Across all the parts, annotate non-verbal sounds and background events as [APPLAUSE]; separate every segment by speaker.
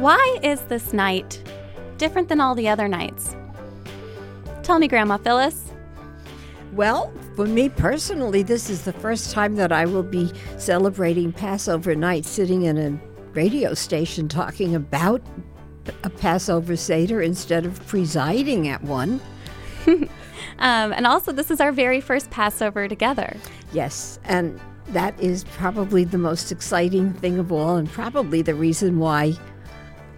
Speaker 1: Why is this night different than all the other nights? Tell me, Grandma Phyllis.
Speaker 2: Well, for me personally, this is the first time that I will be celebrating Passover night sitting in a radio station talking about a Passover Seder instead of presiding at one. [LAUGHS]
Speaker 1: um, and also, this is our very first Passover together.
Speaker 2: Yes, and that is probably the most exciting thing of all, and probably the reason why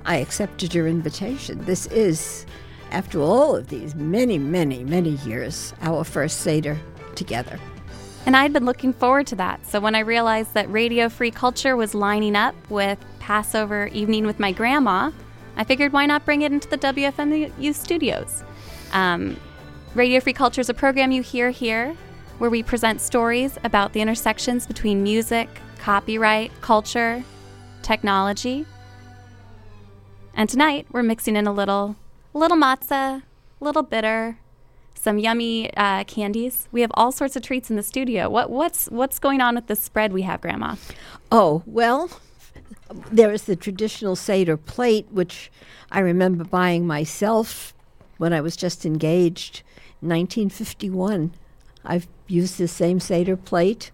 Speaker 2: I accepted your invitation. This is, after all of these many, many, many years, our first Seder together.
Speaker 1: And I'd been looking forward to that. So when I realized that Radio Free Culture was lining up with Passover evening with my grandma, I figured why not bring it into the WFMU studios? Um, Radio Free Culture is a program you hear here where we present stories about the intersections between music, copyright, culture, technology. And tonight we're mixing in a little, little matzah, little bitter, some yummy uh, candies. We have all sorts of treats in the studio. What what's what's going on with the spread we have, Grandma?
Speaker 2: Oh well, there is the traditional Seder plate, which I remember buying myself when I was just engaged, 1951. I've used the same Seder plate,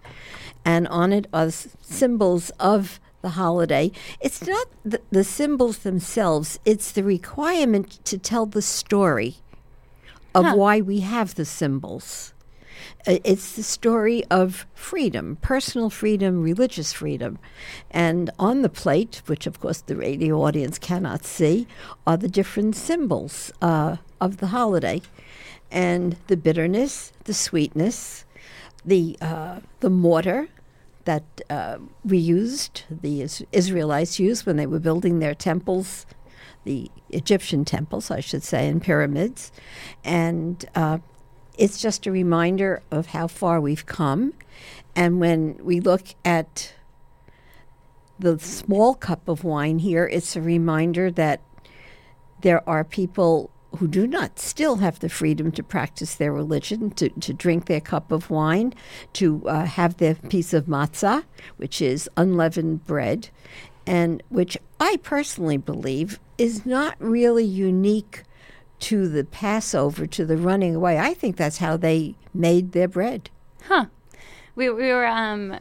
Speaker 2: and on it are symbols of the holiday. It's not the, the symbols themselves, it's the requirement to tell the story of huh. why we have the symbols. It's the story of freedom, personal freedom, religious freedom. And on the plate, which of course the radio audience cannot see, are the different symbols uh, of the holiday. And the bitterness, the sweetness, the, uh, the mortar that uh, we used, the Israelites used when they were building their temples the Egyptian temples, I should say, and pyramids. And uh, it's just a reminder of how far we've come. And when we look at the small cup of wine here, it's a reminder that there are people who do not still have the freedom to practice their religion, to, to drink their cup of wine, to uh, have their piece of matzah, which is unleavened bread, and which I personally believe is not really unique to the Passover, to the running away. I think that's how they made their bread.
Speaker 1: Huh. We, we were, um,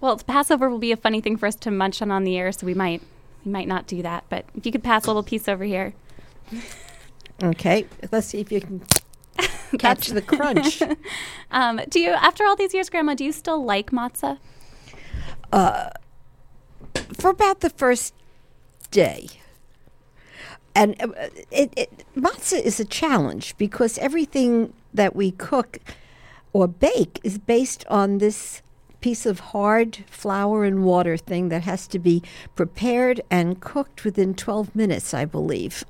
Speaker 1: well, Passover will be a funny thing for us to munch on on the air, so we might we might not do that. But if you could pass a little piece over here.
Speaker 2: Okay, let's see if you can [LAUGHS] catch the crunch. [LAUGHS]
Speaker 1: um, do you, after all these years, Grandma, do you still like matzah?
Speaker 2: Uh, for about the first day. And uh, it, it, matzah is a challenge because everything that we cook or bake is based on this piece of hard flour and water thing that has to be prepared and cooked within 12 minutes, I believe,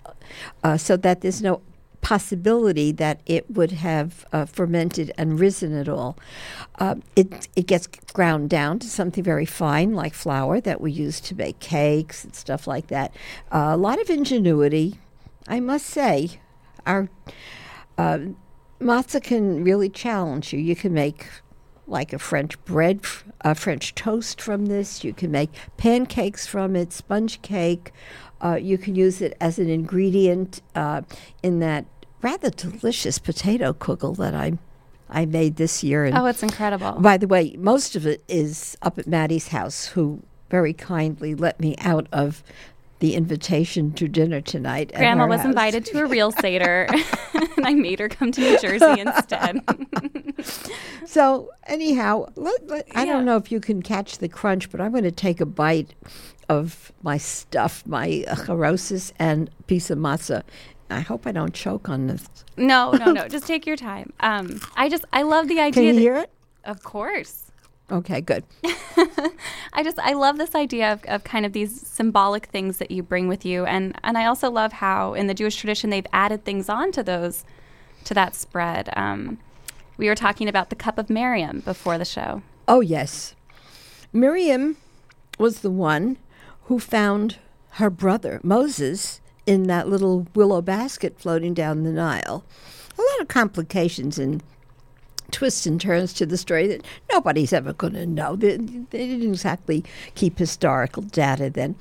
Speaker 2: uh, so that there's no possibility that it would have uh, fermented and risen at all. Uh, it, it gets ground down to something very fine, like flour that we use to bake cakes and stuff like that. Uh, a lot of ingenuity, I must say. Our uh, matzah can really challenge you. You can make like a French bread, a French toast from this. You can make pancakes from it, sponge cake. Uh, you can use it as an ingredient uh, in that rather delicious potato kugel that I I made this year.
Speaker 1: And oh, it's incredible!
Speaker 2: By the way, most of it is up at Maddie's house, who very kindly let me out of the invitation to dinner tonight.
Speaker 1: Grandma was
Speaker 2: house.
Speaker 1: invited to a real [LAUGHS] Seder, [LAUGHS] and I made her come to New Jersey [LAUGHS] instead.
Speaker 2: so, anyhow, let, let, I don't know if you can catch the crunch, but I'm going to take a bite of my stuff, my charosis and piece of matzah, I hope I don't choke on this.
Speaker 1: No, no, no. [LAUGHS] just take your time. Um, I just I love the idea.
Speaker 2: Can you hear it?
Speaker 1: Of course.
Speaker 2: Okay, good. [LAUGHS]
Speaker 1: I just I love this idea of, of kind of these symbolic things that you bring with you, and and I also love how in the Jewish tradition they've added things onto those to that spread. Um, we were talking about the cup of Miriam before the show.
Speaker 2: Oh yes, Miriam was the one who found her brother Moses in that little willow basket floating down the Nile. A lot of complications and twists and turns to the story that nobody's ever going to know. They, they didn't exactly keep historical data then.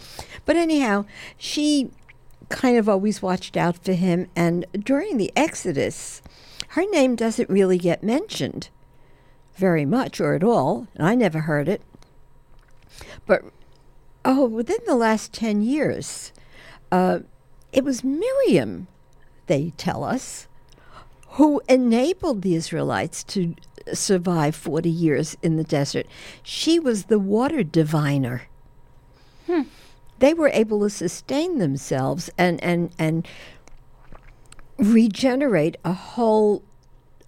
Speaker 2: But anyhow, she kind of always watched out for him. And during the Exodus, her name doesn't really get mentioned very much or at all. And I never heard it. But oh, within the last 10 years, uh, it was Miriam, they tell us, who enabled the Israelites to survive 40 years in the desert. She was the water diviner.
Speaker 1: Hmm.
Speaker 2: They were able to sustain themselves and, and, and regenerate a whole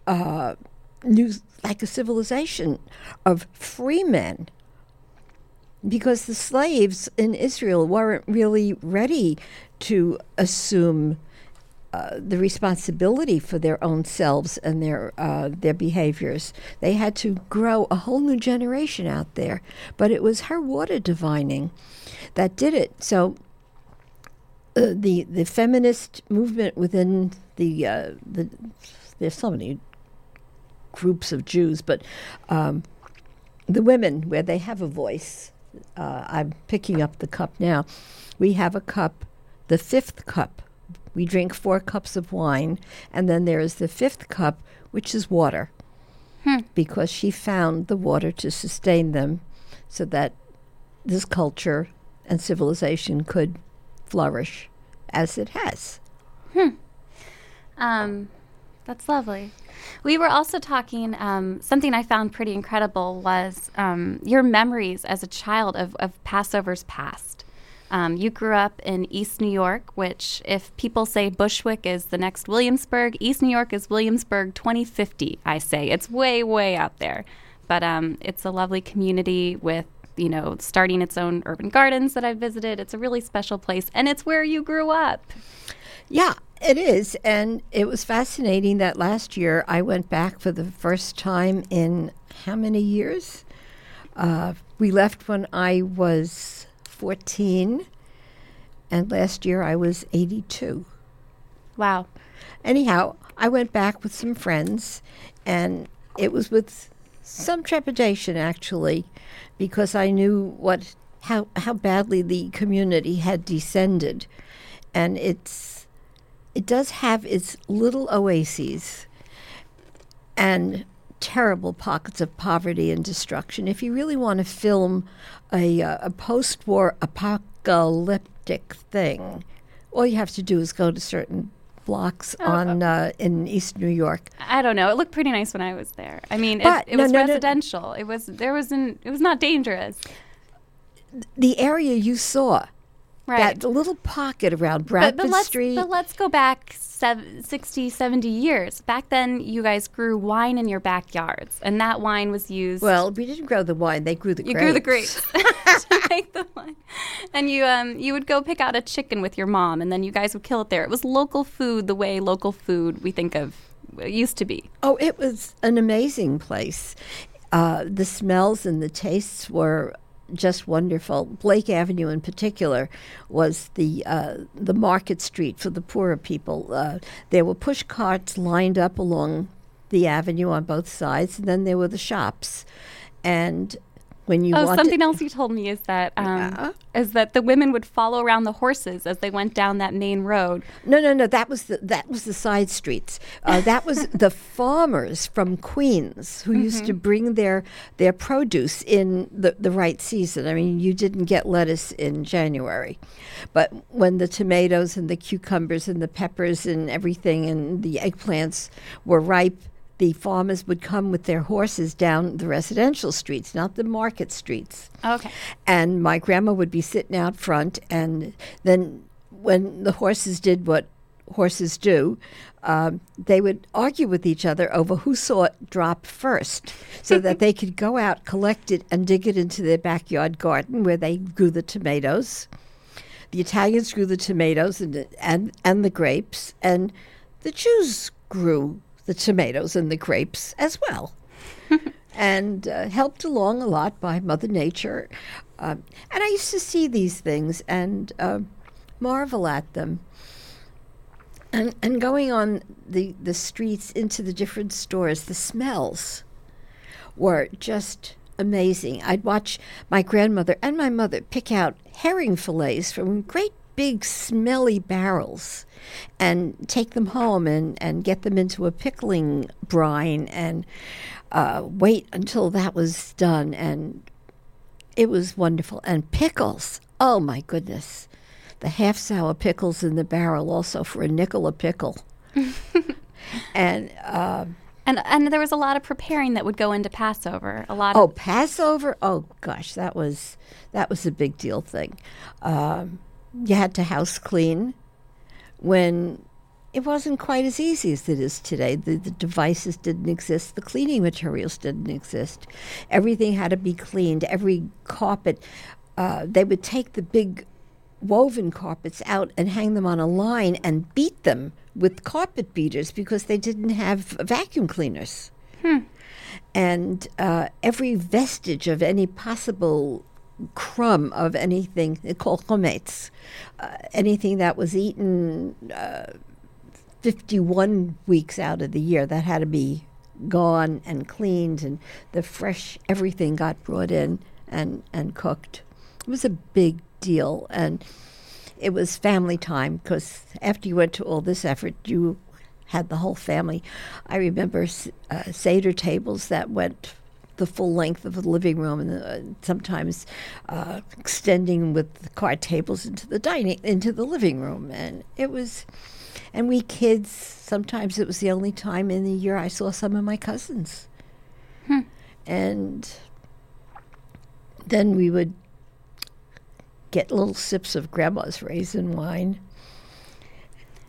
Speaker 2: uh, new, like a civilization of free men because the slaves in Israel weren't really ready to assume uh, the responsibility for their own selves and their uh, their behaviors. They had to grow a whole new generation out there. But it was her water divining that did it. So uh, the the feminist movement within the uh, the there's so many groups of Jews, but um, the women where they have a voice. Uh, I'm picking up the cup now. We have a cup, the fifth cup. We drink four cups of wine, and then there is the fifth cup, which is water,
Speaker 1: Hmm.
Speaker 2: because she found the water to sustain them so that this culture and civilization could flourish as it has.
Speaker 1: Um, that's lovely. We were also talking. Um, something I found pretty incredible was um, your memories as a child of, of Passover's past. Um, you grew up in East New York, which, if people say Bushwick is the next Williamsburg, East New York is Williamsburg 2050. I say it's way, way out there, but um, it's a lovely community with you know starting its own urban gardens that I've visited. It's a really special place, and it's where you grew up.
Speaker 2: Yeah, it is. And it was fascinating that last year I went back for the first time in how many years? Uh, we left when I was 14, and last year I was 82.
Speaker 1: Wow.
Speaker 2: Anyhow, I went back with some friends, and it was with some trepidation actually, because I knew what how how badly the community had descended, and it's it does have its little oases, and terrible pockets of poverty and destruction. If you really want to film a, uh, a post-war apocalyptic thing, all you have to do is go to certain blocks
Speaker 1: Oh,
Speaker 2: on uh, in East New York.
Speaker 1: I don't know. It looked pretty nice when I was there. I mean,
Speaker 2: But-
Speaker 1: it, it
Speaker 2: no,
Speaker 1: was
Speaker 2: no, no.
Speaker 1: residential. It was there was an it was not dangerous.
Speaker 2: The area you saw,
Speaker 1: Right.
Speaker 2: that little pocket around
Speaker 1: but,
Speaker 2: Bradford
Speaker 1: but let's
Speaker 2: Street.
Speaker 1: but let's go back sev- 60 70 years. Back then you guys grew wine in your backyards and that wine was used
Speaker 2: well, we didn't grow the wine; they grew the
Speaker 1: you
Speaker 2: grapes.
Speaker 1: You grew the grapes to [LAUGHS] make the wine. And you um you would go pick out a chicken with your mom and then you guys would kill it there. It was local food the way local food we think of used to be.
Speaker 2: Oh, it was an amazing place. Uh, the smells and the tastes were just wonderful. Blake Avenue, in particular, was the uh, the market street for the poorer people. Uh, there were push carts lined up along the avenue on both sides, and then there were the shops. And when you
Speaker 1: Oh, something else you told me is that um,
Speaker 2: Yeah.
Speaker 1: is that the women would follow around the horses as they went down that main road.
Speaker 2: No, no, no. That was the that was the side streets. Uh, that was [LAUGHS] the farmers from Queens who used to bring their their produce in the the right season. I mean, you didn't get lettuce in January, but when the tomatoes and the cucumbers and the peppers and everything and the eggplants were ripe. The farmers would come with their horses down the residential streets, not the market streets
Speaker 1: Okay.
Speaker 2: and my grandma would be sitting out front and then when the horses did what horses do um, they would argue with each other over who saw it drop first so [LAUGHS] that they could go out collect it and dig it into their backyard garden where they grew the tomatoes the italians grew the tomatoes and and, and the grapes and the jews grew the tomatoes and the grapes as well [LAUGHS] and uh, helped along a lot by Mother Nature. Um, and I used to see these things and uh, marvel at them. and and going on the the streets into the different stores, the smells were just amazing. I'd watch my grandmother and my mother pick out herring fillets from great big smelly barrels and take them home and, and get them into a pickling brine and uh, wait until that was done and it was wonderful and pickles oh my goodness the half sour pickles in the barrel also for a nickel a pickle [LAUGHS] and uh,
Speaker 1: and and there was a lot of preparing that would go into Passover. A lot.
Speaker 2: Oh, Passover! Oh gosh, that was that was a big deal thing. Um, you had to house clean when it wasn't quite as easy as it is today. The, the devices didn't exist. The cleaning materials didn't exist. Everything had to be cleaned. Every carpet, uh, they would take the big woven carpets out and hang them on a line and beat them with carpet beaters because they didn't have vacuum cleaners. And uh, every vestige of any possible crumb of anything [LAUGHS] called uh, anything that was eaten uh, 51 weeks out of the year, that had to be gone and cleaned, and the fresh everything got brought in and, and cooked. It was a big deal, and it was family time because after you went to all this effort, you had the whole family. I remember uh, Seder tables that went the full length of the living room, and uh, sometimes uh, extending with the card tables into the dining into the living room, and it was. And we kids, sometimes it was the only time in the year I saw some of my cousins. And then we would get little sips of grandma's raisin wine.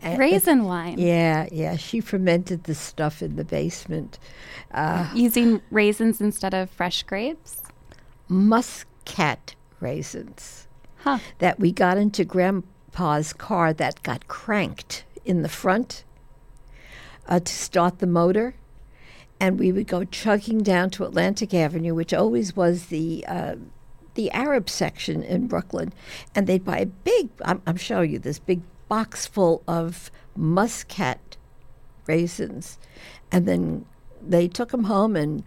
Speaker 1: Raisin wine.
Speaker 2: yeah, yeah. She fermented the stuff in the basement. Uh,
Speaker 1: Using raisins instead of fresh grapes.
Speaker 2: muscat raisins
Speaker 1: Huh.
Speaker 2: that we got into Grandpa's car that got cranked in the front uh, to start the motor. And we would go chugging down to Atlantic Avenue, which always was the uh, the Arab section in Brooklyn, and they'd buy a big. I'm, I'm showing you this big box full of muscat raisins, and then they took them home, and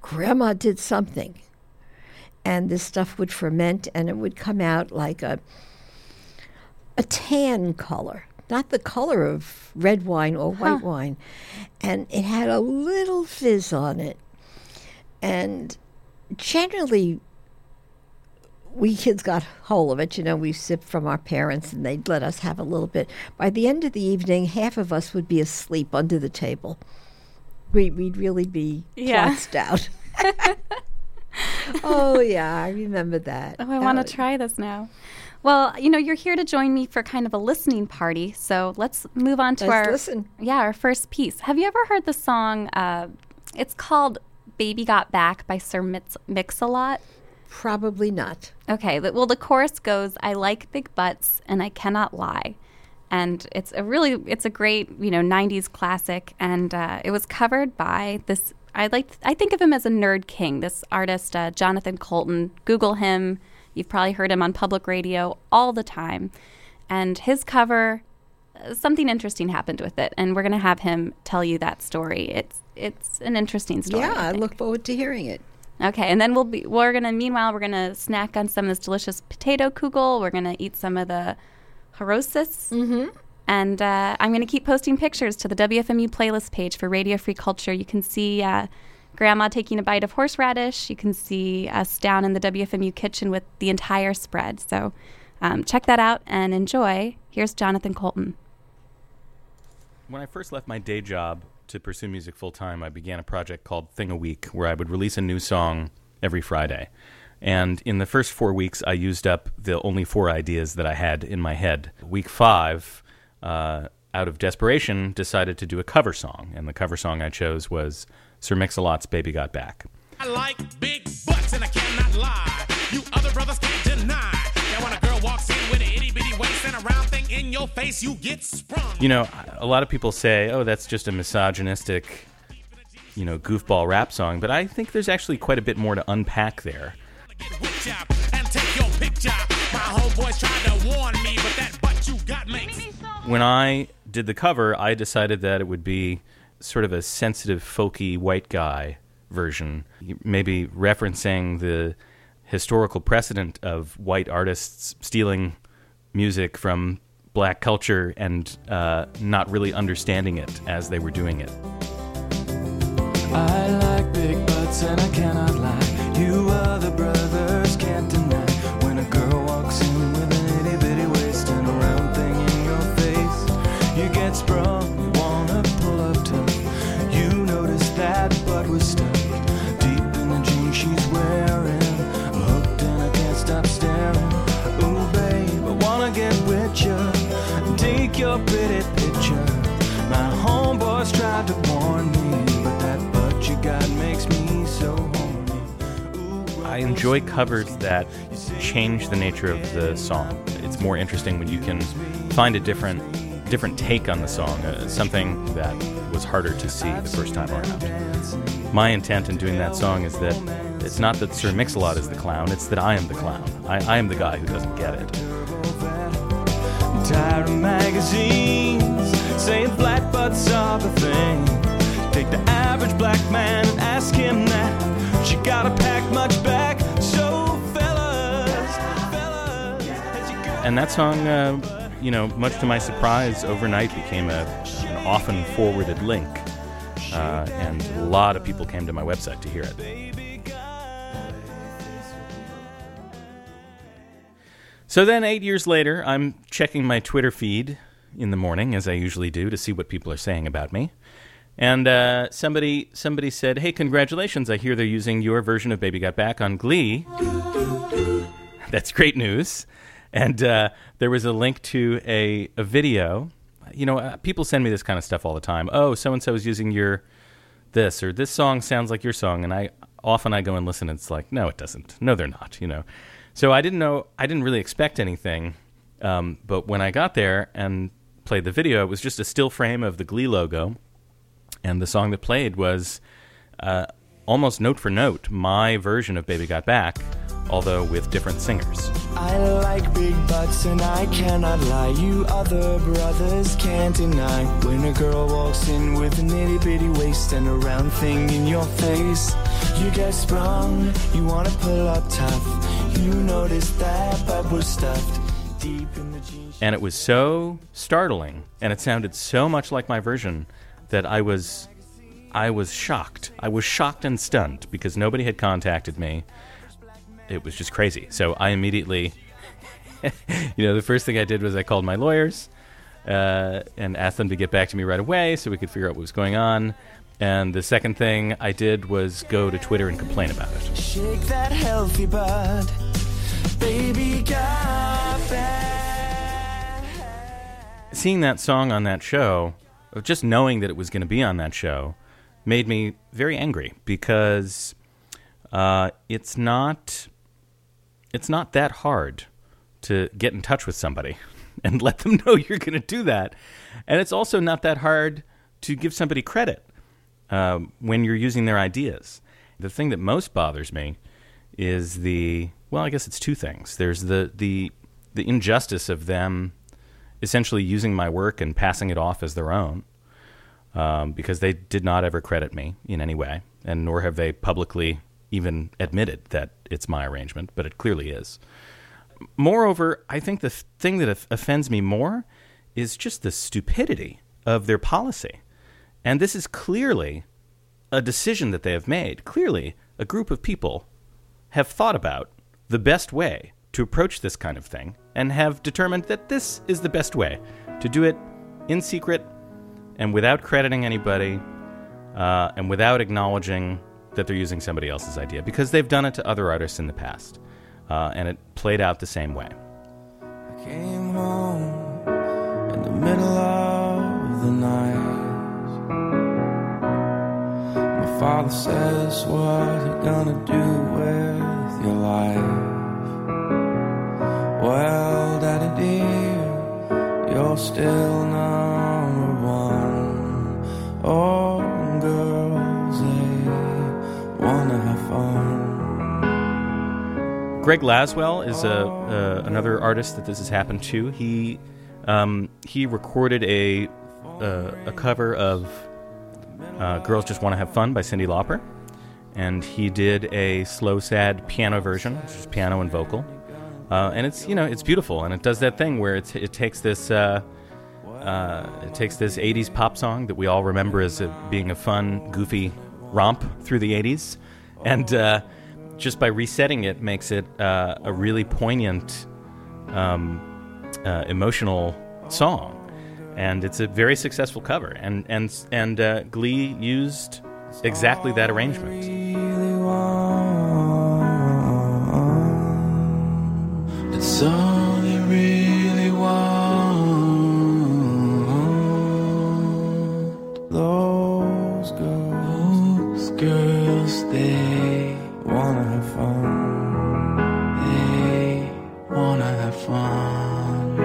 Speaker 2: Grandma did something, and this stuff would ferment, and it would come out like a a tan color, not the color of red wine or white wine, and it had a little fizz on it, and generally we kids got hold of it. You know, we sipped from our parents and they'd let us have a little bit. By the end of the evening, half of us would be asleep under the table. We, we'd really be
Speaker 1: Yeah.
Speaker 2: out. [LAUGHS] oh, yeah, I remember that.
Speaker 1: Oh, I want to try this now. Well, you know, you're here to join me for kind of a listening party, so let's move on to
Speaker 2: Let's
Speaker 1: our
Speaker 2: listen.
Speaker 1: yeah our first piece. Have you ever heard the song? Uh, it's called "Baby Got Back" by Sir Mix- Mix-a-Lot.
Speaker 2: Probably not.
Speaker 1: Okay, well, the chorus goes, "I like big butts and I cannot lie," and it's a really, it's a great, you know, '90s classic, and uh, it was covered by this. I like, I think of him as a nerd king. This artist, uh, Jonathan Coulton. Google him. You've probably heard him on public radio all the time, and his cover. uh, Something interesting happened with it, and we're going to have him tell you that story. It's it's an interesting story.
Speaker 2: yeah,
Speaker 1: I
Speaker 2: I look forward to hearing it.
Speaker 1: Okay, and then we'll be we're gonna meanwhile we're gonna snack on some of this delicious potato kugel. We're gonna eat some of the harosis. Mm-hmm. And uh, I'm gonna keep posting pictures to the WFMU playlist page for Radio Free Culture. You can see uh, Grandma taking a bite of horseradish. You can see us down in the WFMU kitchen with the entire spread. So um, check that out and enjoy. Here's Jonathan Coulton.
Speaker 3: When I first left my day job to pursue music full time, I began a project called Thing a Week, where I would release a new song every Friday. And in the first four weeks, I used up the only four ideas that I had in my head. Week five, uh, out of desperation, decided to do a cover song. And the cover song I chose was Sir Mix-a-Lot's Baby Got Back.
Speaker 4: I like big butts and I cannot lie. You other brothers can't deny. That when a girl walks in with an itty bitty waist and a round thing in your face, you get sprung.
Speaker 3: You know, a lot of people say, "Oh, that's just a misogynistic, you know, goofball rap song," but I think there's actually quite a bit more to unpack there.
Speaker 4: Get whip job and take your picture. My homeboys tried to warn me, but that butt you got makes.
Speaker 3: When I did the cover, I decided that it would be sort of a sensitive, folky white guy version, maybe referencing the historical precedent of white artists stealing music from black culture and uh, not really understanding it as they were doing it.
Speaker 5: I like big butts and I cannot lie. You other brothers can't deny I
Speaker 3: enjoy covers that change the nature of the song. It's more interesting when you can find a different different take on the song, uh, something that was harder to see the first time around. My intent in doing that song is that it's not that Sir Mix-a-Lot is the clown, it's that I am the clown. I, I am the guy who doesn't get it.
Speaker 5: Take the average black man and ask him that. She gotta pack much back. So, fellas, fellas.
Speaker 3: And that song, uh, you know, much to my surprise, overnight became a, an often forwarded link. Uh, and a lot of people came to my website to hear it. So then, eight years later, I'm checking my Twitter feed in the morning, as I usually do, to see what people are saying about me. And uh, somebody somebody said, "Hey, congratulations! I hear they're using your version of Baby Got Back on Glee." [LAUGHS] That's great news. And uh, there was a link to a, a video. You know, uh, people send me this kind of stuff all the time. Oh, so and so is using your this or this song sounds like your song, and I often I go and listen. and It's like, no, it doesn't. No, they're not. You know. So I didn't know. I didn't really expect anything. Um, but when I got there and played the video, it was just a still frame of the Glee logo, and the song that played was uh, almost note for note my version of "Baby Got Back," although with different singers.
Speaker 5: I like big butts and I cannot lie. You other brothers can't deny. When a girl walks in with an itty bitty waist and a round thing in your face, you get sprung. You wanna pull up tough. You notice that butt was stuffed deep in the jeans.
Speaker 3: and it was so startling and it sounded so much like my version that I was I was shocked. I was shocked and stunned because nobody had contacted me. It was just crazy. So I immediately [LAUGHS] you know, the first thing I did was I called my lawyers uh, and asked them to get back to me right away so we could figure out what was going on. And the second thing I did was go to Twitter and complain about it.
Speaker 5: Shake that healthy butt. Baby got back.
Speaker 3: seeing that song on that show, just knowing that it was going to be on that show, made me very angry because uh, it's not it's not that hard to get in touch with somebody [LAUGHS] and let them know you're going to do that, and it's also not that hard to give somebody credit um, when you're using their ideas. The thing that most bothers me is the well, I guess it's two things. There's the the the injustice of them essentially using my work and passing it off as their own um, because they did not ever credit me in any way, and nor have they publicly even admitted that it's my arrangement, but it clearly is. Moreover, I think the thing that offends me more is just the stupidity of their policy. And this is clearly a decision that they have made. Clearly, a group of people have thought about the best way to approach this kind of thing and have determined that this is the best way to do it in secret and without crediting anybody uh, and without acknowledging that they're using somebody else's idea because they've done it to other artists in the past uh, and it played out the same way.
Speaker 5: Came home in the middle of the night. My father says, What are you gonna do with your life? Well, Daddy dear, you're still number one. All girls, they wanna have fun.
Speaker 3: Greg Laswell is a, uh, another artist that this has happened to. He um, he recorded a a, a cover of uh, "Girls Just Want to Have Fun" by Cyndi Lauper, and he did a slow, sad piano version, which is piano and vocal. Uh, and it's you know it's beautiful, and it does that thing where it's, it takes this uh, uh, it takes this '80s pop song that we all remember as a, being a fun, goofy romp through the '80s, and uh, just by resetting it makes it uh, a really poignant, um, uh, emotional song, and it's a very successful cover. And and and Glee used exactly that arrangement.
Speaker 5: It's they really want. Those girls, girls, they wanna have fun. They wanna have fun.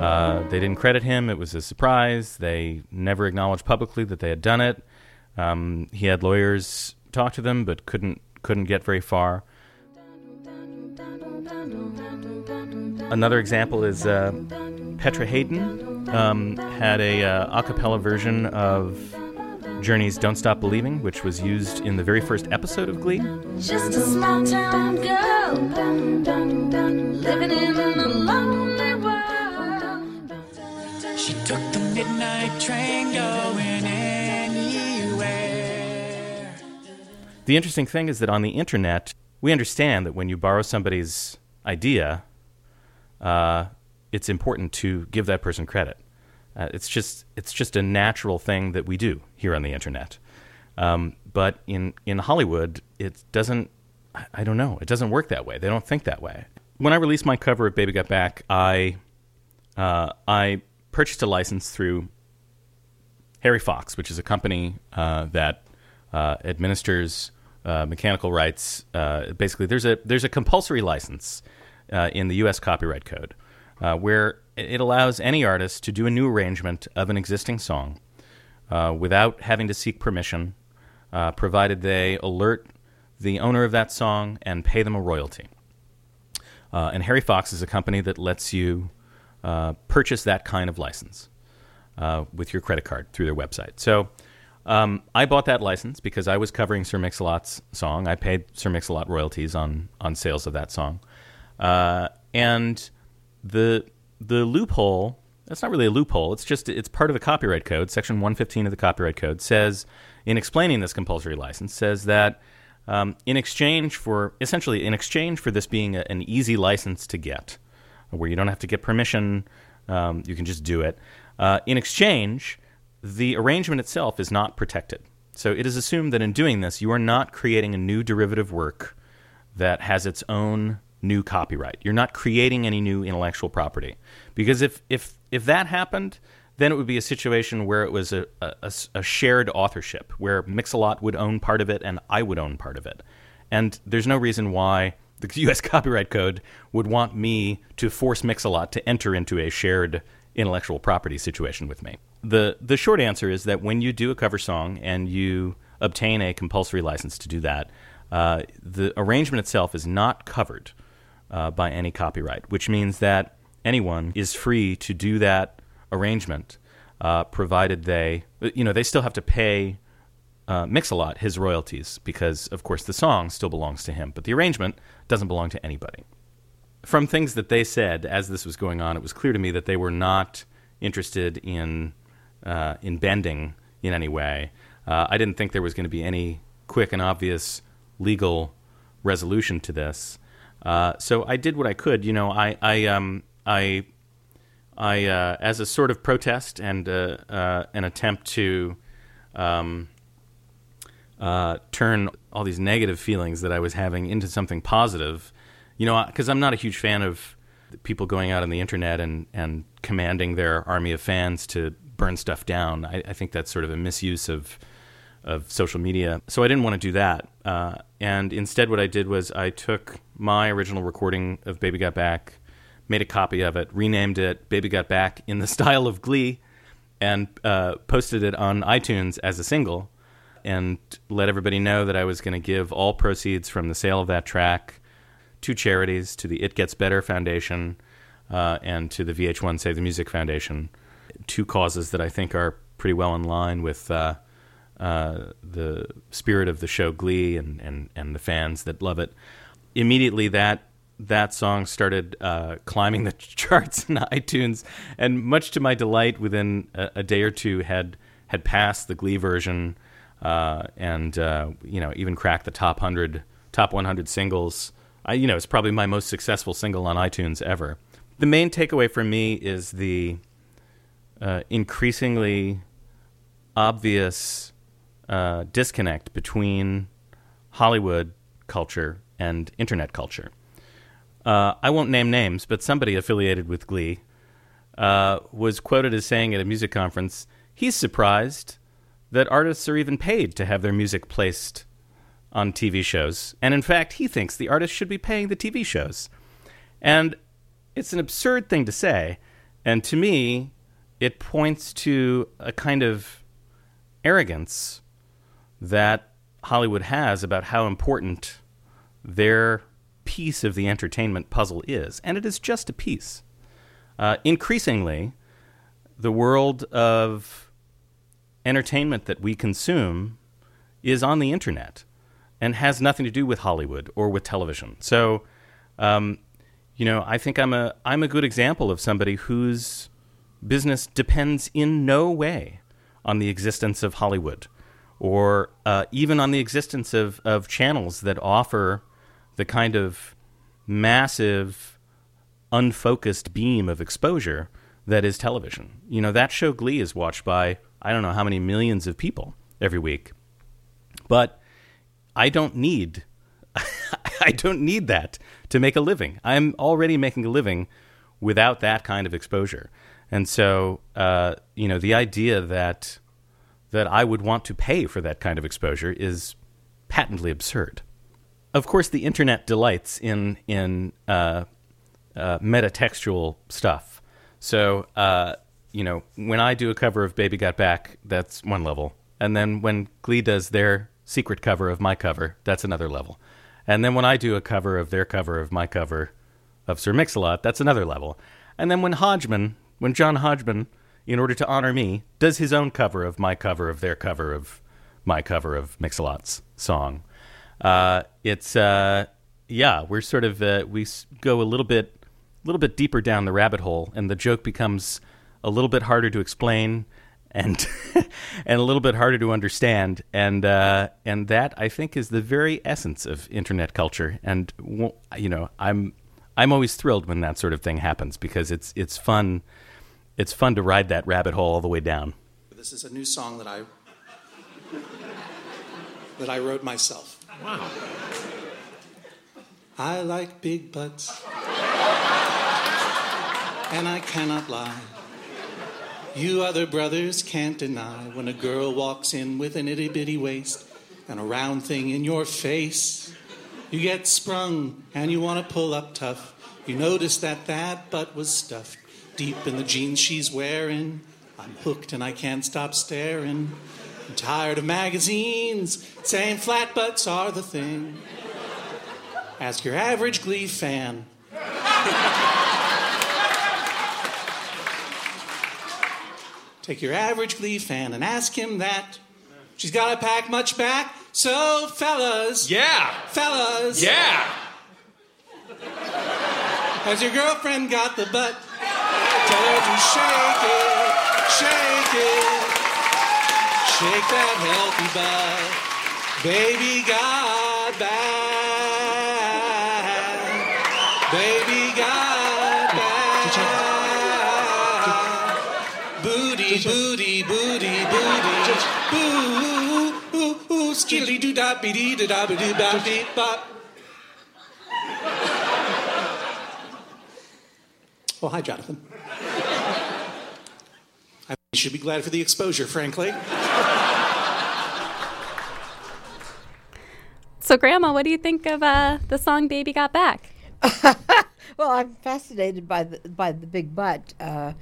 Speaker 3: Uh, they didn't credit him. It was a surprise. They never acknowledged publicly that they had done it. Um, he had lawyers talk to them, but couldn't couldn't get very far. Another example is uh, Petra Haden um, had a uh, a cappella version of Journey's "Don't Stop Believing," which was used in the very first episode of Glee.
Speaker 6: Just a small town girl living in a lonely world.
Speaker 5: She took the midnight train going anywhere.
Speaker 3: The interesting thing is that on the internet, we understand that when you borrow somebody's idea, uh, it's important to give that person credit. Uh, it's just it's just a natural thing that we do here on the internet. Um, but in in Hollywood, it doesn't. I- don't know. It doesn't work that way. They don't think that way. When I released my cover of Baby Got Back, I uh, I purchased a license through Harry Fox, which is a company uh, that uh, administers uh, mechanical rights. Uh, basically, there's a there's a compulsory license uh, in the U.S. Copyright Code uh, where it allows any artist to do a new arrangement of an existing song uh, without having to seek permission, uh, provided they alert the owner of that song and pay them a royalty. Uh, and Harry Fox is a company that lets you purchase that kind of license with your credit card through their website. So um, I bought that license because I was covering Sir Mix-a-Lot's song. I paid Sir Mix-a-Lot royalties on on sales of that song, uh, and the the loophole. That's not really a loophole. It's just it's part of the copyright code. Section 115 of the copyright code says, in explaining this compulsory license, says that um, in exchange for essentially in exchange for this being a, an easy license to get, where you don't have to get permission, um, you can just do it. Uh, in exchange, the arrangement itself is not protected. So it is assumed that in doing this, you are not creating a new derivative work that has its own new copyright. You're not creating any new intellectual property. Because if, if, if that happened, then it would be a situation where it was a a shared authorship, where Mix-a-Lot would own part of it and I would own part of it. And there's no reason why the [LAUGHS] U.S. Copyright Code would want me to force Mix-a-Lot to enter into a shared intellectual property situation with me. The the short answer is that when you do a cover song and you obtain a compulsory license to do that, uh, the arrangement itself is not covered uh, by any copyright, which means that anyone is free to do that arrangement, uh, provided they, you know, they still have to pay uh, Mix-a-Lot his royalties because, of course, the song still belongs to him, but the arrangement doesn't belong to anybody. From things that they said as this was going on, it was clear to me that they were not interested in uh, in bending in any way. Uh, I didn't think there was going to be any quick and obvious legal resolution to this. Uh, so I did what I could. You know, I I um I I uh, as a sort of protest and uh, uh, an attempt to um, uh, turn all these negative feelings that I was having into something positive. You know, because I'm not a huge fan of people going out on the internet and, and commanding their army of fans to burn stuff down. I, I think that's sort of a misuse of of social media. So I didn't want to do that. Uh, and instead, what I did was I took my original recording of Baby Got Back, made a copy of it, renamed it Baby Got Back in the [LAUGHS] style of Glee, and uh, posted it on iTunes as a single, and let everybody know that I was going to give all proceeds from the sale of that track to charities, to the It Gets Better Foundation, uh, and to the VH1 Save the Music Foundation, two causes that I think are pretty well in line with uh, uh, the spirit of the show Glee and, and, and the fans that love it. Immediately, that that song started uh, climbing the [LAUGHS] charts in iTunes, and much to my delight, within a, a day or two, had had passed the Glee version, uh, and uh, you know even cracked the top hundred, top one hundred singles. I, you know, it's probably my most successful single on iTunes ever. The main takeaway for me is the uh, increasingly obvious uh, disconnect between Hollywood culture and internet culture. Uh, I won't name names, but somebody affiliated with Glee uh, was quoted as saying at a music conference, he's surprised that artists are even paid to have their music placed on TV shows. And in fact, he thinks the artists should be paying the TV shows. And it's an absurd thing to say. And to me, it points to a kind of arrogance that Hollywood has about how important their piece of the entertainment puzzle is. And it is just a piece. Uh, increasingly, the world of entertainment that we consume is on the internet and has nothing to do with Hollywood or with television. So, um, you know, I think I'm a I'm a good example of somebody whose business depends in no way on the existence of Hollywood or uh, even on the existence of, of channels that offer the kind of massive, unfocused beam of exposure that is television. You know, that show Glee is watched by I don't know how many millions of people every week. But I don't need [LAUGHS] I don't need that to make a living. I'm already making a living without that kind of exposure. And so, uh, you know, the idea that that I would want to pay for that kind of exposure is patently absurd. Of course, the internet delights in in uh, uh, metatextual stuff. So, uh, you know, when I do a cover of "Baby Got Back," that's one level, and then when Glee does their secret cover of my cover, that's another level, and then when I do a cover of their cover of my cover of Sir Mix-a-Lot, that's another level, and then when Hodgman, when John Hodgman, in order to honor me, does his own cover of my cover of their cover of my cover of Mix-a-Lot's song, uh, it's uh, yeah, we're sort of uh, we go a little bit a little bit deeper down the rabbit hole, and the joke becomes a little bit harder to explain and [LAUGHS] and a little bit harder to understand, and uh, and that I think is the very essence of internet culture. And you know, I'm I'm always thrilled when that sort of thing happens because it's it's fun. It's fun to ride that rabbit hole all the way down.
Speaker 7: This is a new song that I that I wrote myself.
Speaker 4: Wow.
Speaker 7: I like big butts. and I cannot lie. You other brothers can't deny when a girl walks in with an itty bitty waist and a round thing in your face. You get sprung and you want to pull up tough. You notice that that butt was stuffed deep in the jeans she's wearing. I'm hooked and I can't stop staring. I'm tired of magazines saying flat butts are the thing. Ask your average Glee fan. [LAUGHS] Take your average Glee fan and ask him that. She's got to pack much back. So, fellas,
Speaker 4: Yeah.
Speaker 7: fellas,
Speaker 4: Yeah.
Speaker 7: has your girlfriend got the butt? Tell her to shake it, shake it, shake that healthy butt. Baby got back. Baby got back. Booty, booty, booty, booty. Boo, ooh, ooh, skidly doo da be dee da da be doo da be bop. Oh, hi, Jonathan. I should be glad for the exposure, frankly.
Speaker 1: So, Grandma, what do you think of uh, the song "Baby Got Back"? [LAUGHS]
Speaker 2: Well, I'm fascinated by the by the big butt. Uh,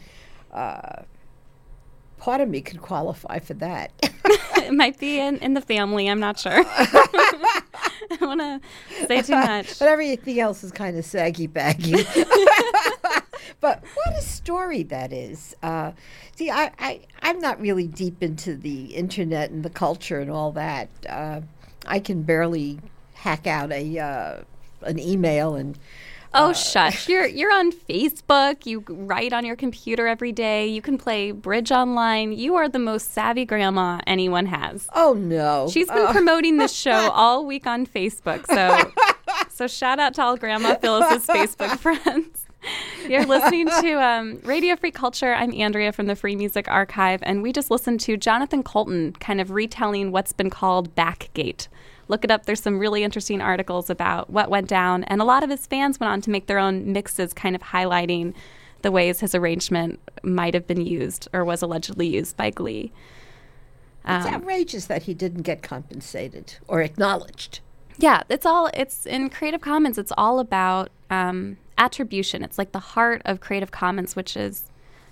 Speaker 2: uh, part of me could qualify for that. [LAUGHS]
Speaker 1: it might be in, in the family. I'm not sure. [LAUGHS] I don't want to say too much.
Speaker 2: but everything else is kind of saggy baggy. But what a story that is. Uh, see, I, I, I'm not really deep into the internet and the culture and all that. Uh, I can barely hack out a uh, an email and
Speaker 1: Oh shush! You're you're on Facebook. You write on your computer every day. You can play bridge online. You are the most savvy grandma anyone has.
Speaker 2: oh no,
Speaker 1: She's been promoting this show [LAUGHS] all week on Facebook. So so shout out to all Grandma Phyllis's Facebook friends. [LAUGHS] You're listening to um, Radio Free Culture. I'm Andrea from the Free Music Archive, and we just listened to Jonathan Coulton kind of retelling what's been called Backgate. Look it up. There's some really interesting articles about what went down, and a lot of his fans went on to make their own mixes, kind of highlighting the ways his arrangement might have been used or was allegedly used by Glee.
Speaker 2: it's outrageous that he didn't get compensated or acknowledged.
Speaker 1: Yeah, it's all it's in Creative Commons. It's all about um, attribution. It's like the heart of Creative Commons, which is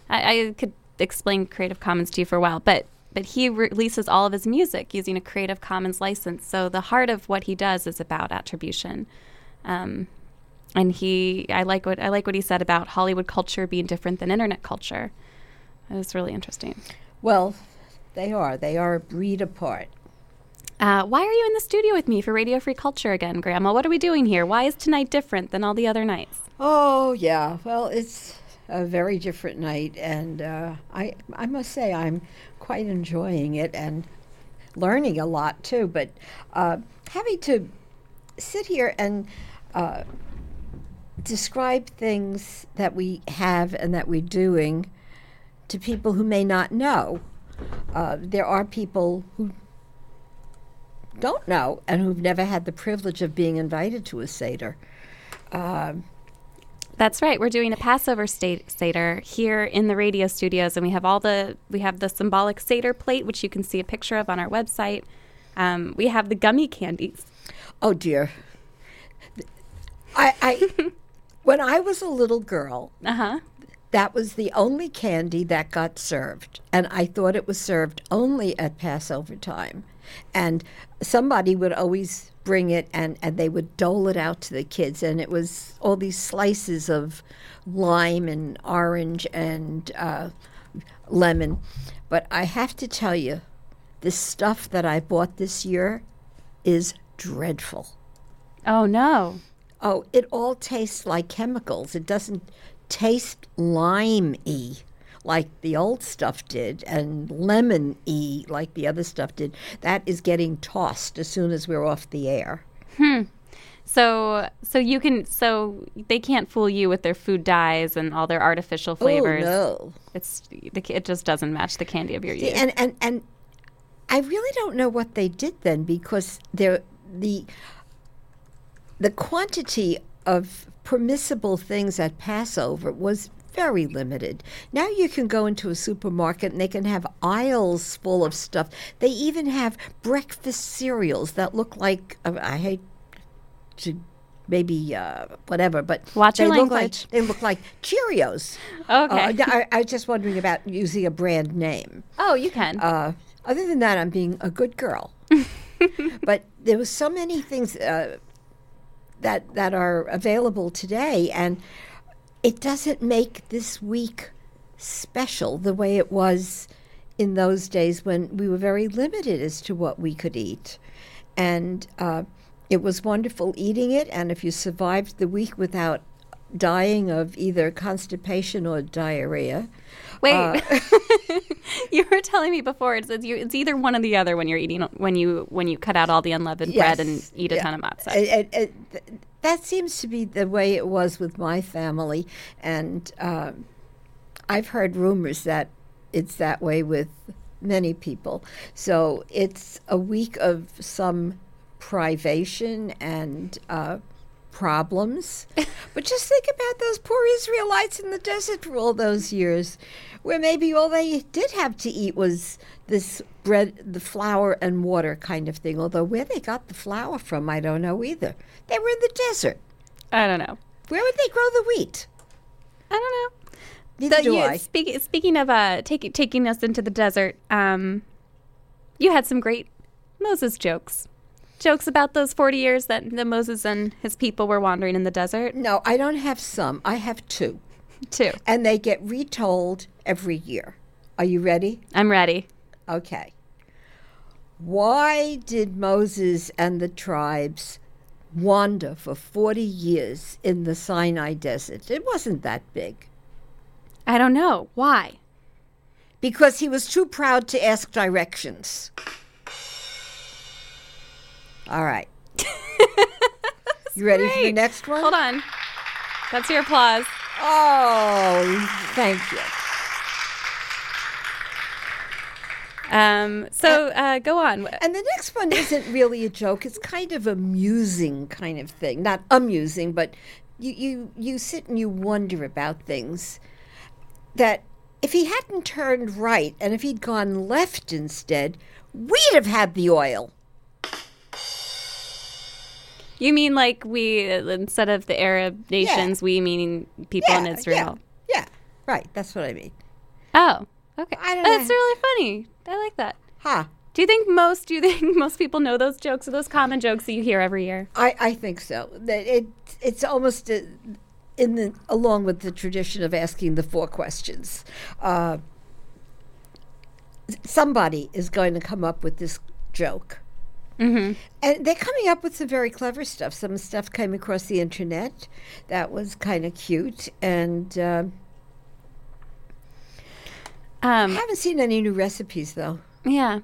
Speaker 1: I, I could explain Creative Commons to you for a while, but but he releases all of his music using a Creative Commons license. So the heart of what he does is about attribution. Um, and he, I like what I like what he said about Hollywood culture being different than internet culture. It was really interesting.
Speaker 2: Well, they are. They are a breed apart.
Speaker 1: Uh, why are you in the studio with me for Radio Free Culture again, Grandma? What are we doing here? Why is tonight different than all the other nights?
Speaker 2: Oh yeah. Well, it's a very different night, and uh, I I must say I'm quite enjoying it and learning a lot too. But uh, having to sit here and uh, describe things that we have and that we're doing to people who may not know. Uh, there are people who don't know and who've never had the privilege of being invited to a Seder.
Speaker 1: That's right. We're doing a Passover state Seder here in the radio studios, and we have all the we have the symbolic Seder plate, which you can see a picture of on our website. Um, we have the gummy candies.
Speaker 2: Oh dear. I, I [LAUGHS] when I was a little girl,
Speaker 1: Uh huh.
Speaker 2: that was the only candy that got served, and I thought it was served only at Passover time. And somebody would always bring it, and, and they would dole it out to the kids, and it was all these slices of lime and orange and uh, lemon. But I have to tell you, the stuff that I bought this year is dreadful.
Speaker 1: Oh no.
Speaker 2: Oh, it all tastes like chemicals. It doesn't taste lime-y like the old stuff did and lemon-y like the other stuff did. That is getting tossed as soon as we're off the air. Hmm.
Speaker 1: So so you can so they can't fool you with their food dyes and all their artificial oh, flavors.
Speaker 2: Oh, no.
Speaker 1: It's the, it just doesn't match the candy of your youth.
Speaker 2: and, and, and I really don't know what they did then because there the the quantity of permissible things at Passover was very limited. Now you can go into a supermarket and they can have aisles full of stuff. They even have breakfast cereals that look like uh, I hate to maybe uh, whatever, but
Speaker 1: Watch
Speaker 2: they look like they look like Cheerios. [LAUGHS]
Speaker 1: Okay.
Speaker 2: Uh, I, I was just wondering about using a brand name.
Speaker 1: oh, you can.
Speaker 2: Uh, other than that, I'm being a good girl. [LAUGHS] but there was so many things uh, that that are available today, and it doesn't make this week special the way it was in those days when we were very limited as to what we could eat, and uh, it was wonderful eating it. And if you survived the week without dying of either constipation or diarrhea,
Speaker 1: Wait,
Speaker 2: uh, [LAUGHS]
Speaker 1: you were telling me before it's it's, you, it's either one or the other when you're eating when you when you cut out all the unleavened bread and eat a
Speaker 2: yeah.
Speaker 1: ton of matzah.
Speaker 2: It- it- that seems to be the way it was with my family, and um, I've heard rumors that it's that way with many people. So it's a week of some privation and uh, problems. [LAUGHS] but just think about those poor Israelites in the desert for all those years, where maybe all they did have to eat was this bread, the flour and water kind of thing. Although where they got the flour from, I don't know either. They were in the desert.
Speaker 1: I don't know.
Speaker 2: Where would they grow the wheat?
Speaker 1: I don't know.
Speaker 2: Neither
Speaker 1: So
Speaker 2: do
Speaker 1: you-
Speaker 2: I.
Speaker 1: Speak, speaking of uh, taking taking us into the desert, um, you had some great Moses jokes. Jokes about those 40 years that, that Moses and his people were wandering in the desert.
Speaker 2: No, I don't have some. I have two.
Speaker 1: Two.
Speaker 2: and they get retold every year. Are you ready?
Speaker 1: I'm ready.
Speaker 2: Okay. Why did Moses and the tribes wander for 40 years in the Sinai desert? It wasn't that big.
Speaker 1: I don't know. Why?
Speaker 2: Because he was too proud to ask directions. All right. [LAUGHS] you ready for the next one?
Speaker 1: Hold on. That's your applause.
Speaker 2: Oh, thank you.
Speaker 1: Um, so uh, go on.
Speaker 2: And the next one isn't really a joke. It's kind of amusing kind of thing. Not amusing, but you, you, you sit and you wonder about things that if he hadn't turned right and if he'd gone left instead, we'd have had the oil.
Speaker 1: You mean like we, instead of the Arab nations, we mean people in Israel?
Speaker 2: Yeah, yeah, right. That's what I mean.
Speaker 1: Oh, okay.
Speaker 2: I don't
Speaker 1: That's
Speaker 2: know.
Speaker 1: really funny. I like that.
Speaker 2: Ha.
Speaker 1: Do you think most? Do you think [LAUGHS] most people know those jokes? or those common jokes that you hear every year?
Speaker 2: I, I think so. That it it's almost a, in the along with the tradition of asking the four questions. Uh, somebody is going to come up with this joke. Mm-hmm. And they're coming up with some very clever stuff. Some stuff came across the internet that was kind of cute, and uh, I
Speaker 1: Um,
Speaker 2: haven't seen any new recipes though.
Speaker 1: yeah.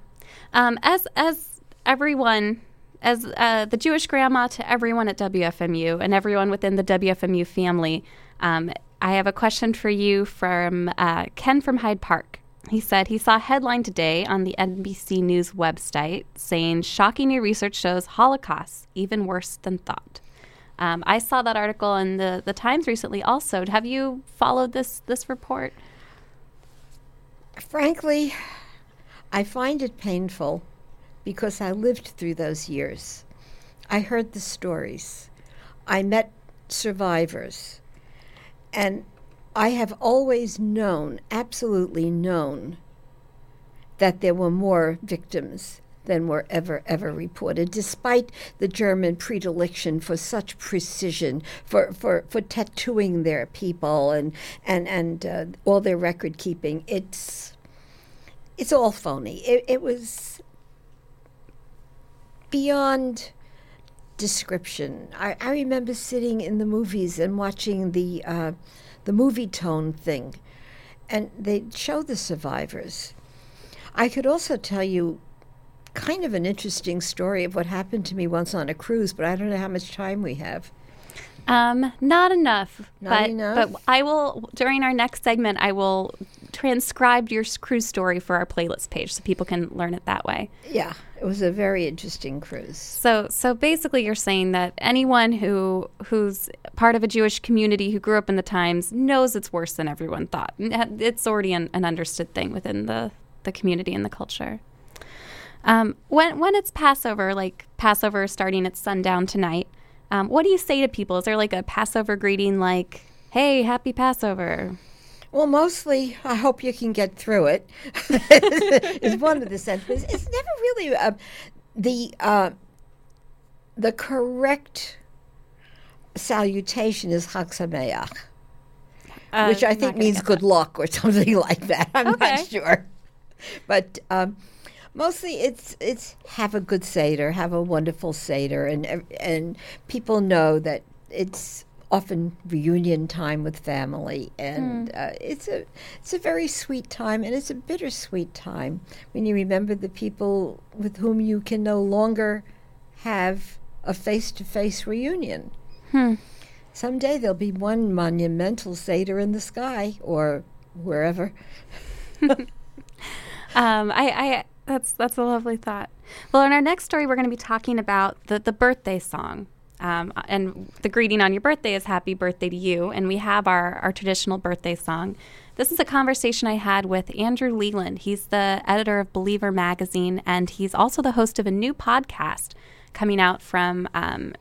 Speaker 1: Um, as as everyone, as uh, the Jewish grandma to everyone at WFMU and everyone within the WFMU family, um, I have a question for you from uh, Ken from Hyde Park. He said he saw a headline today on the NBC News website saying shocking new research shows Holocaust even worse than thought. Um, I saw that article in the, the Times recently. Also, have you followed this this report?
Speaker 2: Frankly, I find it painful because I lived through those years. I heard the stories. I met survivors. And I have always known, absolutely known, that there were more victims than were ever, ever reported, despite the German predilection for such precision, for, for, for tattooing their people and, and, and uh, all their record keeping. It's, it's all phony. It, it was beyond description. I, I remember sitting in the movies and watching the uh, the Movietone thing, and they'd show the survivors. I could also tell you kind of an interesting story of what happened to me once on a cruise, but I don't know how much time we have.
Speaker 1: Um, not enough.
Speaker 2: Not
Speaker 1: but,
Speaker 2: enough?
Speaker 1: But I will during our next segment. I will transcribe your cruise story for our playlist page so people can learn it that way.
Speaker 2: Yeah, it was a very interesting cruise.
Speaker 1: So, so basically, you're saying that anyone who who's part of a Jewish community who grew up in the times knows it's worse than everyone thought. It's already an, an understood thing within the the community and the culture. Um, when when it's Passover, like Passover starting at sundown tonight, um, what do you say to people? Is there like a Passover greeting, like "Hey, Happy Passover"?
Speaker 2: Well, mostly, I hope you can get through it. [LAUGHS] is one of the sentiments. It's never really uh, the uh, the correct salutation is Chag Sameach,
Speaker 1: Uh,
Speaker 2: which I think means good
Speaker 1: that.
Speaker 2: luck or [LAUGHS] something like that. I'm
Speaker 1: Okay.
Speaker 2: not sure, but um, mostly it's it's have a good seder, have a wonderful seder, and and people know that it's often reunion time with family, and uh, it's a it's a very sweet time, and it's a bittersweet time when you remember the people with whom you can no longer have a face to face reunion. Someday there'll be one monumental Seder in the sky or wherever. [LAUGHS]
Speaker 1: Um, I, I that's that's a lovely thought. Well, in our next story, we're going to be talking about the the birthday song. Um, and the greeting on your birthday is "Happy Birthday to You," and we have our our traditional birthday song. This is a conversation I had with Andrew Leland. He's the editor of Believer magazine, and he's also the host of a new podcast coming out from um,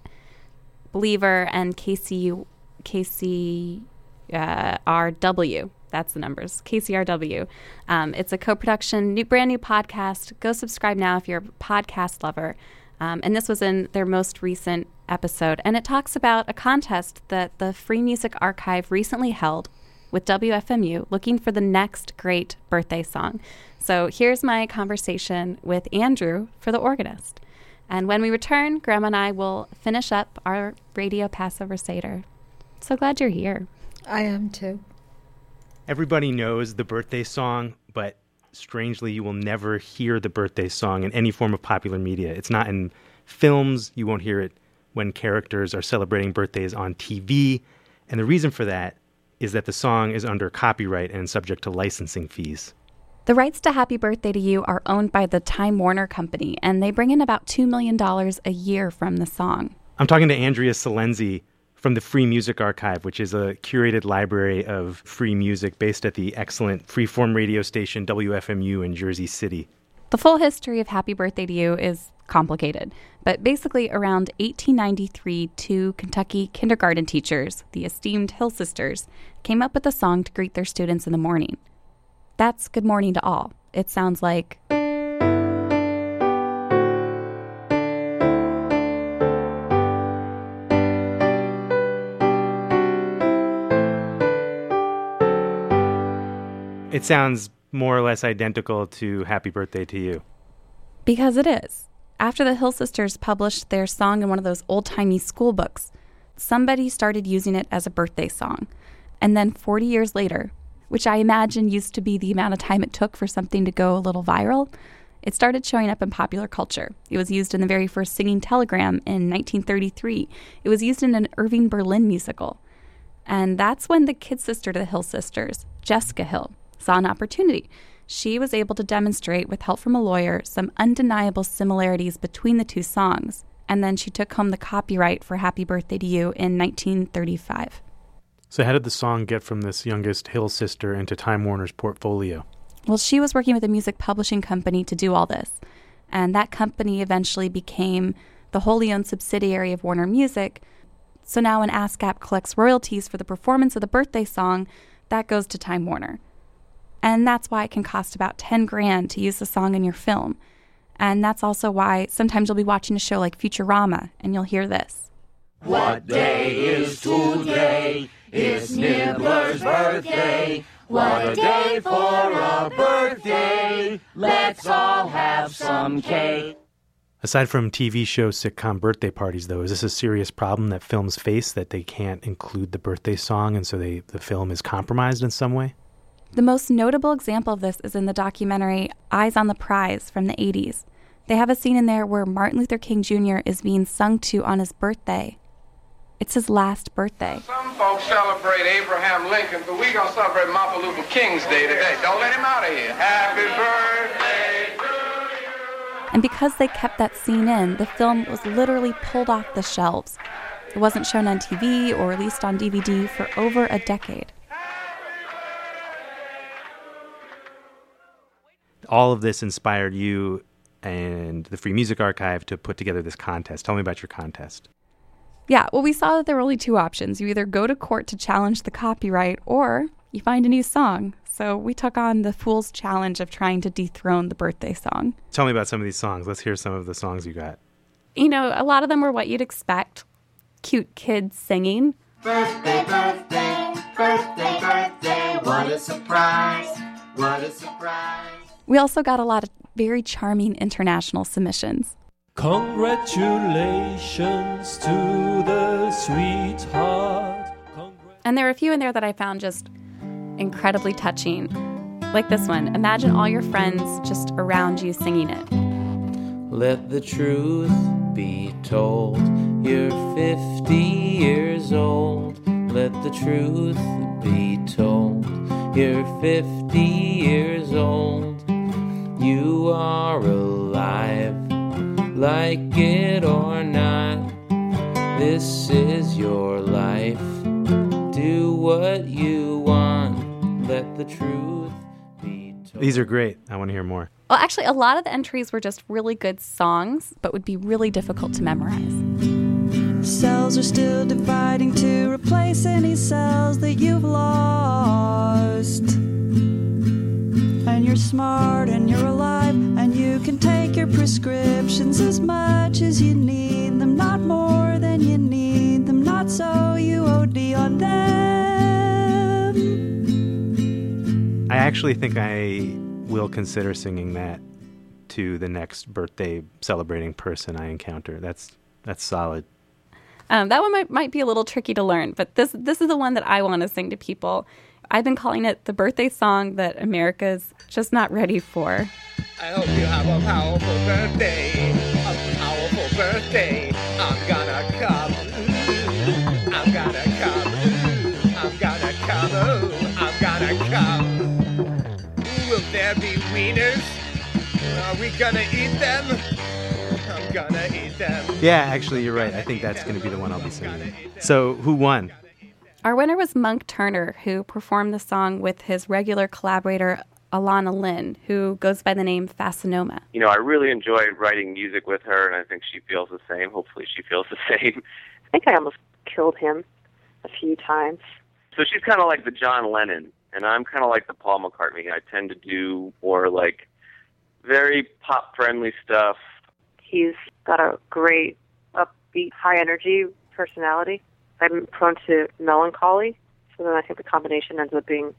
Speaker 1: Believer and KCU, KC, uh. That's the numbers. KCRW. Um, it's a co-production, new, brand new podcast. Go subscribe now if you're a podcast lover. Um, and this was in their most recent episode, and it talks about a contest that the Free Music Archive recently held with WFMU looking for the next great birthday song. So here's my conversation with Andrew for the organist. And when we return, Grandma and I will finish up our radio Passover Seder. So glad you're here.
Speaker 2: I am too.
Speaker 8: Everybody knows the birthday song, but strangely, you will never hear the birthday song in any form of popular media. It's not in films, you won't hear it when characters are celebrating birthdays on TV. And the reason for that is that the song is under copyright and subject to licensing fees.
Speaker 1: The rights to Happy Birthday to You are owned by the Time Warner Company, and they bring in about $2 million a year from the song.
Speaker 8: I'm talking to Andrea Silenzi from the Free Music Archive, which is a curated library of free music based at the excellent freeform radio station WFMU in Jersey City.
Speaker 1: The full history of Happy Birthday to You is complicated, but basically, around 1893, two Kentucky kindergarten teachers, the esteemed Hill Sisters, came up with a song to greet their students in the morning. That's Good Morning to All. It sounds like.
Speaker 8: It sounds more or less identical to Happy Birthday to You.
Speaker 1: Because it is. After the Hill Sisters published their song in one of those old timey school books, somebody started using it as a birthday song. And then 40 years later, which I imagine used to be the amount of time it took for something to go a little viral, it started showing up in popular culture. It was used in the very first singing telegram in 1933. It was used in an Irving Berlin musical. And that's when the kid sister to the Hill Sisters, Jessica Hill, saw an opportunity. She was able to demonstrate, with help from a lawyer, some undeniable similarities between the two songs. And then she took home the copyright for Happy Birthday to You in 1935.
Speaker 8: So, how did the song get from this youngest Hill sister into Time Warner's portfolio?
Speaker 1: Well, she was working with a music publishing company to do all this. And that company eventually became the wholly owned subsidiary of Warner Music. So now when ASCAP collects royalties for the performance of the birthday song, that goes to Time Warner. And that's why it can cost about 10 grand to use the song in your film. And that's also why sometimes you'll be watching a show like Futurama and you'll hear this.
Speaker 9: What day is today? It's Nibbler's birthday. What a day for a birthday. Let's all have some cake.
Speaker 8: Aside from TV show sitcom birthday parties, though, is this a serious problem that films face that they can't include the birthday song and so they, the film is compromised in some way?
Speaker 1: The most notable example of this is in the documentary Eyes on the Prize from the 80s. They have a scene in there where Martin Luther King Jr. is being sung to on his birthday. It's his last birthday.
Speaker 10: Some folks celebrate Abraham Lincoln, but we gonna celebrate Martin Luther King's Day today. Don't let him out of here. Happy birthday.
Speaker 1: And because they kept that scene in, the film was literally pulled off the shelves. It wasn't shown on TV or released on DVD for over a decade.
Speaker 8: All of this inspired you and the Free Music Archive to put together this contest. Tell me about your contest.
Speaker 1: Yeah, well, we saw that there were only two options. You either go to court to challenge the copyright or you find a new song. So we took on the fool's challenge of trying to dethrone the birthday song.
Speaker 8: Tell me about some of these songs. Let's hear some of the songs you got.
Speaker 1: You know, a lot of them were what you'd expect cute kids singing.
Speaker 9: Birthday, birthday, birthday, birthday. What a surprise. What a surprise.
Speaker 1: We also got a lot of very charming international submissions.
Speaker 5: Congratulations to the sweetheart.
Speaker 1: And there were a few in there that I found just incredibly touching. Like this one Imagine all your friends just around you singing it.
Speaker 11: Let the truth be told. You're 50 years old. Let the truth be told. You're 50 years old. You are alive. Like it or not, this is your life. Do what you want. Let the truth be told.
Speaker 8: These are great. I want to hear more.
Speaker 1: Well, actually, a lot of the entries were just really good songs, but would be really difficult to memorize.
Speaker 12: Cells are still dividing to replace any cells that you've lost. And you're smart and you're alive, and you can take your prescriptions as much as you need them, not more than you need them, not so you OD on them.
Speaker 8: I actually think I will consider singing that to the next birthday celebrating person I encounter. That's that's solid.
Speaker 1: Um, that one might, might be a little tricky to learn, but this this is the one that I want to sing to people. I've been calling it the birthday song that America's just not ready for.
Speaker 13: I hope you have a powerful birthday, a powerful birthday. I'm gonna come, ooh, I'm gonna come, ooh, I'm gonna come, ooh, I'm gonna come. Will there be wieners? Are we gonna eat them? I'm gonna eat them.
Speaker 8: Yeah, actually, you're right. I think that's going to be the one I'll be singing. So, who won?
Speaker 1: Our winner was Monk Turner, who performed the song with his regular collaborator Alana Lynn, who goes by the name Fascinoma.
Speaker 14: you know, I really enjoy writing music with her, and I think she feels the same. Hopefully, she feels the [LAUGHS] same.
Speaker 15: I think I almost killed him a few times.
Speaker 14: So she's kind of like the John Lennon, and I'm kind of like the Paul McCartney. I tend to do more like very pop friendly stuff.
Speaker 15: He's got a great, upbeat, high energy personality. I'm prone to melancholy, so then I think the combination ends up being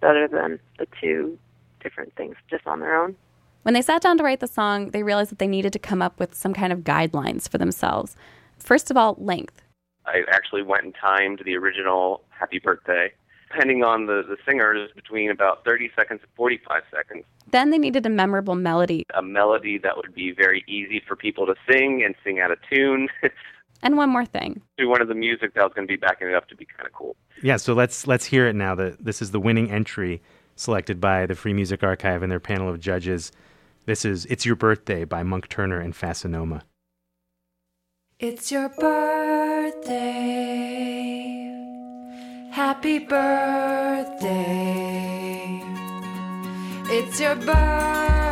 Speaker 15: better than the two different things just on their own.
Speaker 1: When they sat down to write the song, they realized that they needed to come up with some kind of guidelines for themselves. First of all, length.
Speaker 14: I actually went and timed the original Happy Birthday. Depending on the, the singer, is between about 30 seconds and 45 seconds.
Speaker 1: Then they needed a memorable melody.
Speaker 14: A melody that would be very easy for people to sing and sing out of tune. [LAUGHS]
Speaker 1: And one more thing.
Speaker 14: Do one of the music that was going to be backing it up to be kind of cool.
Speaker 8: Yeah, so let's let's hear it now. That this is the winning entry selected by the Free Music Archive and their panel of judges. This is "It's Your Birthday" by Monk Turner and Fascinoma.
Speaker 6: It's your birthday. Happy birthday. It's your birthday.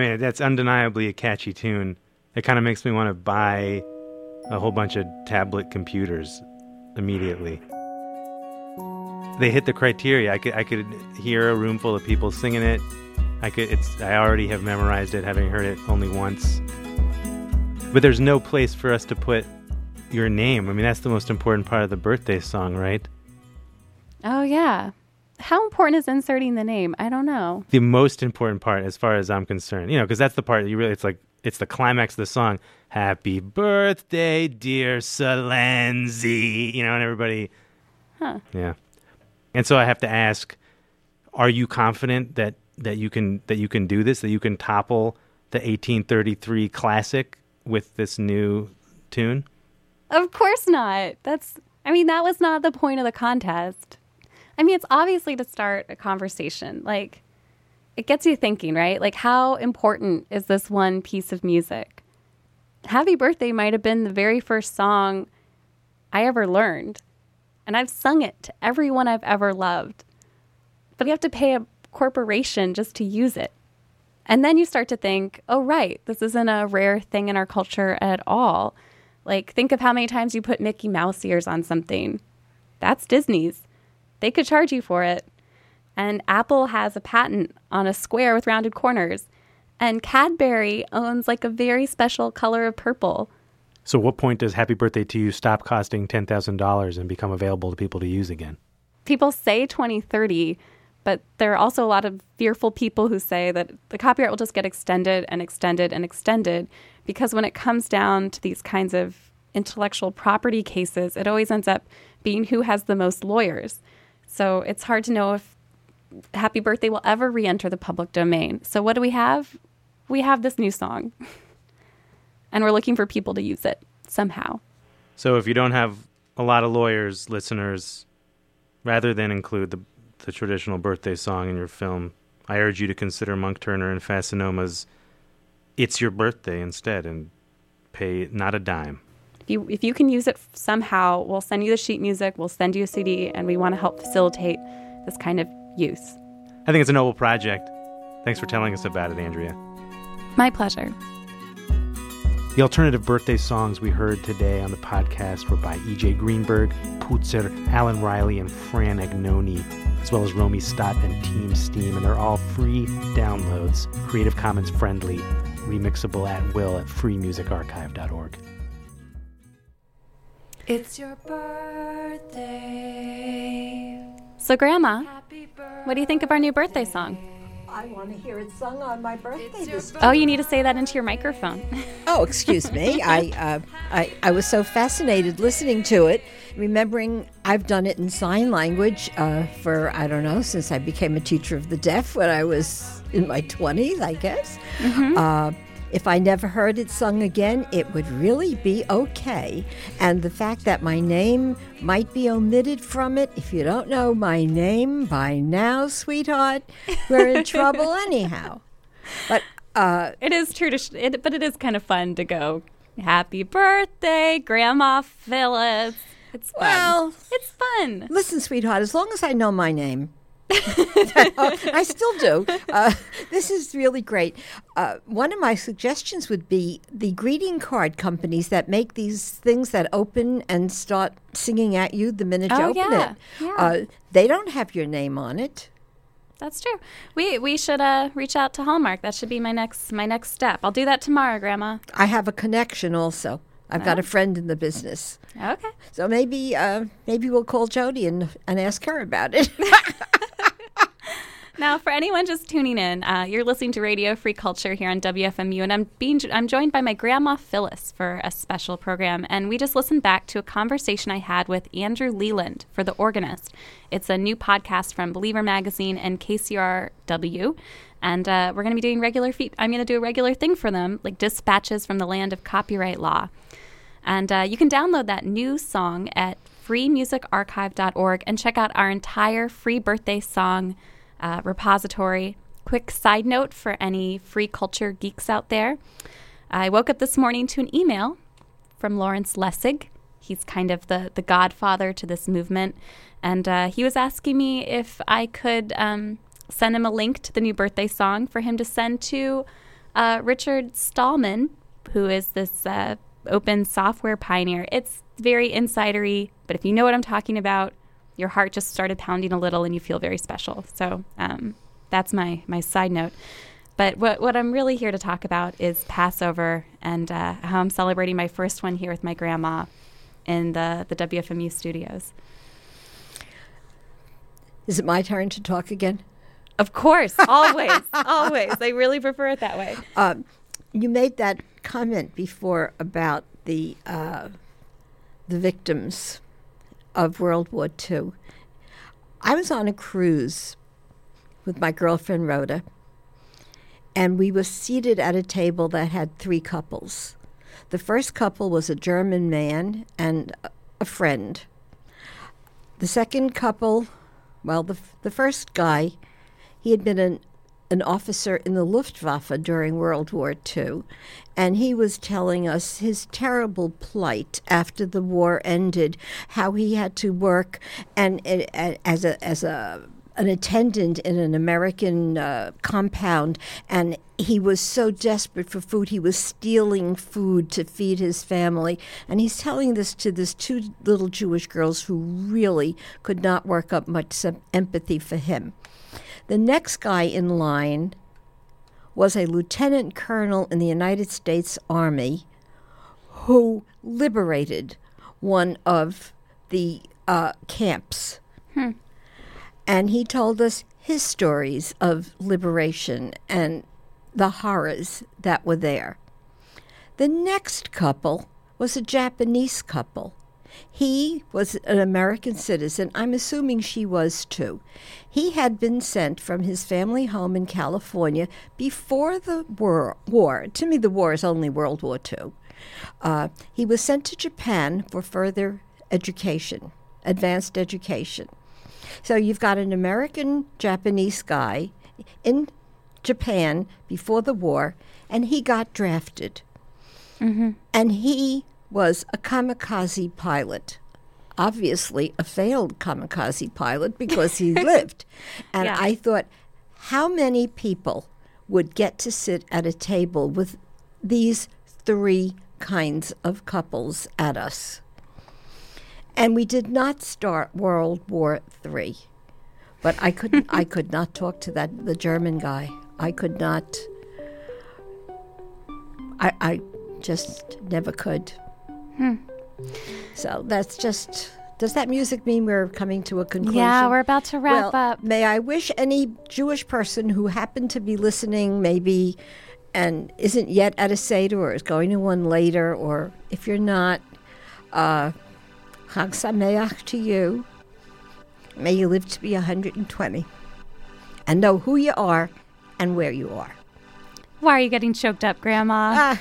Speaker 8: Mean, that's undeniably a catchy tune. It kind of makes me want to buy a whole bunch of tablet computers immediately. They hit the criteria. I could I could hear a room full of people singing it. I could it's I already have memorized it having heard it only once. But there's no place for us to put your name. I mean, that's the most important part of the birthday song, right?
Speaker 1: Oh, yeah. How important is inserting the name? I don't know.
Speaker 8: the most important part as far as I'm concerned. You know, because that's the part that you really, it's like, it's the climax of the song. Happy birthday, dear Silenzi. You know, and everybody,
Speaker 1: Huh.
Speaker 8: yeah. And so I have to ask, are you confident that, that you can, that you can do this, that you can topple the 1833 classic with this new tune?
Speaker 1: Of course not. That's, I mean, that was not the point of the contest. I mean, it's obviously to start a conversation. Like, it gets you thinking, right? Like, how important is this one piece of music? Happy Birthday might have been the very first song I ever learned, and I've sung it to everyone I've ever loved. But you have to pay a corporation just to use it. And then you start to think, oh, right, this isn't a rare thing in our culture at all. Like, think of how many times you put Mickey Mouse ears on something. That's Disney's. They could charge you for it. And Apple has a patent on a square with rounded corners. And Cadbury owns like a very special color of purple.
Speaker 8: So, what point does Happy Birthday to You stop costing $10,000 and become available to people to use again?
Speaker 1: People say 2030, but there are also a lot of fearful people who say that the copyright will just get extended and extended and extended because when it comes down to these kinds of intellectual property cases, it always ends up being who has the most lawyers. So it's hard to know if Happy Birthday will ever re enter the public domain. So, what do we have? We have this new song. [LAUGHS] and we're looking for people to use it somehow.
Speaker 8: So, if you don't have a lot of lawyers, listeners, rather than include the, the traditional birthday song in your film, I urge you to consider Monk Turner and Fascinoma's It's Your Birthday instead and pay not a dime.
Speaker 1: If you, if you can use it somehow, we'll send you the sheet music, we'll send you a CD, and we want to help facilitate this kind of use.
Speaker 8: I think it's a noble project. Thanks for telling us about it, Andrea.
Speaker 1: My pleasure.
Speaker 8: The alternative birthday songs we heard today on the podcast were by E.J. Greenberg, Putzer, Alan Riley, and Fran Agnoni, as well as Romy Stott and Team Steam, and they're all free downloads, Creative Commons friendly, remixable at will at freemusicarchive.org.
Speaker 6: It's your birthday.
Speaker 1: So, Grandma, what do you think of our new birthday song?
Speaker 2: I want to hear it sung on my birthday this
Speaker 1: Oh, you need to say that into your microphone. [LAUGHS]
Speaker 2: Oh, excuse me. I, uh, I I was so fascinated listening to it, remembering I've done it in sign language uh, for I don't know since I became a teacher of the deaf when I was in my twenties, I guess. Uh, if I never heard it sung again, it would really be okay. And the fact that my name might be omitted from it, if you don't know my name by now, sweetheart, we're in trouble [LAUGHS] anyhow. But uh,
Speaker 1: it is true to, sh- it, but it is kind of fun to go. Happy birthday, Grandma Phyllis. It's fun.
Speaker 2: Well,
Speaker 1: it's fun.
Speaker 2: Listen, sweetheart, as long as I know my name, [LAUGHS] I still do. Uh, this is really great. Uh, one of my suggestions would be the greeting card companies that make these things that open and start singing at you the minute you
Speaker 1: Oh,
Speaker 2: open
Speaker 1: yeah.
Speaker 2: it.
Speaker 1: Yeah.
Speaker 2: Uh, they don't have your name on it.
Speaker 1: That's true. We we should uh, reach out to Hallmark. That should be my next my next step. I'll do that tomorrow, Grandma.
Speaker 2: I have a connection also. I've got
Speaker 1: Oh.
Speaker 2: a friend in the business.
Speaker 1: Okay.
Speaker 2: So maybe uh, maybe we'll call Jody and, and ask her about it. [LAUGHS]
Speaker 1: Now, for anyone just tuning in, uh, you're listening to Radio Free Culture here on WFMU, and I'm being I'm joined by my grandma Phyllis for a special program, and we just listened back to a conversation I had with Andrew Leland for The Organist. It's a new podcast from Believer Magazine and KCRW, and uh, we're going to be doing regular. I'm going to do a regular thing for them, like dispatches from the land of copyright law. And uh, you can download that new song at freemusicarchive.org and check out our entire free birthday song uh, repository. Quick side note for any free culture geeks out there I woke up this morning to an email from Lawrence Lessig. He's kind of the, the godfather to this movement. And uh, he was asking me if I could um, send him a link to the new birthday song for him to send to uh, Richard Stallman, who is this uh, open software pioneer. It's very insidery, but if you know what I'm talking about, your heart just started pounding a little and you feel very special. So um, that's my, my side note. But what, what I'm really here to talk about is Passover and uh, how I'm celebrating my first one here with my grandma in the, the WFMU studios.
Speaker 2: Is it my turn to talk again?
Speaker 1: Of course, always, [LAUGHS] always. I really prefer it that way.
Speaker 2: Um, you made that comment before about the uh, the victims of World War II. I was on a cruise with my girlfriend Rhoda, and we were seated at a table that had three couples. The first couple was a German man and a- friend. The second couple, well, the, the first guy, he had been an, an officer in the Luftwaffe during World War II, and he was telling us his terrible plight after the war ended, how he had to work and, uh, uh, as a as a an attendant in an American uh, compound, and he was so desperate for food, he was stealing food to feed his family. And he's telling this to these two little Jewish girls who really could not work up much empathy for him. The next guy in line was a lieutenant colonel in the United States Army who liberated one of the uh, camps.
Speaker 1: Hmm.
Speaker 2: And he told us his stories of liberation and the horrors that were there. The next couple was a Japanese couple. He was an American citizen. I'm assuming she was too. He had been sent from his family home in California before the war. war. To me, the war is only World War II. Uh, he was sent to Japan for further education, advanced education. So you've got an American Japanese guy in Japan before the war, and he got drafted.
Speaker 1: Mm-hmm.
Speaker 2: And he was a kamikaze pilot. Obviously, a failed kamikaze pilot because he [LAUGHS] lived. And
Speaker 1: Yeah.
Speaker 2: I thought, how many people would get to sit at a table with these three kinds of couples at us. And we did not start World War III. But I could [LAUGHS] I could not talk to that the German guy. I could not I I just never could.
Speaker 1: Hmm.
Speaker 2: So that's just. Does that music mean we're coming to a conclusion?
Speaker 1: Yeah, we're about to wrap
Speaker 2: Well,
Speaker 1: up.
Speaker 2: May I wish any Jewish person who happened to be listening, maybe, and isn't yet at a Seder or is going to one later, or if you're not, uh, Chag Sameach to you. May you live to be 120 and know who you are and where you are.
Speaker 1: Why are you getting choked up, Grandma?
Speaker 2: Ah.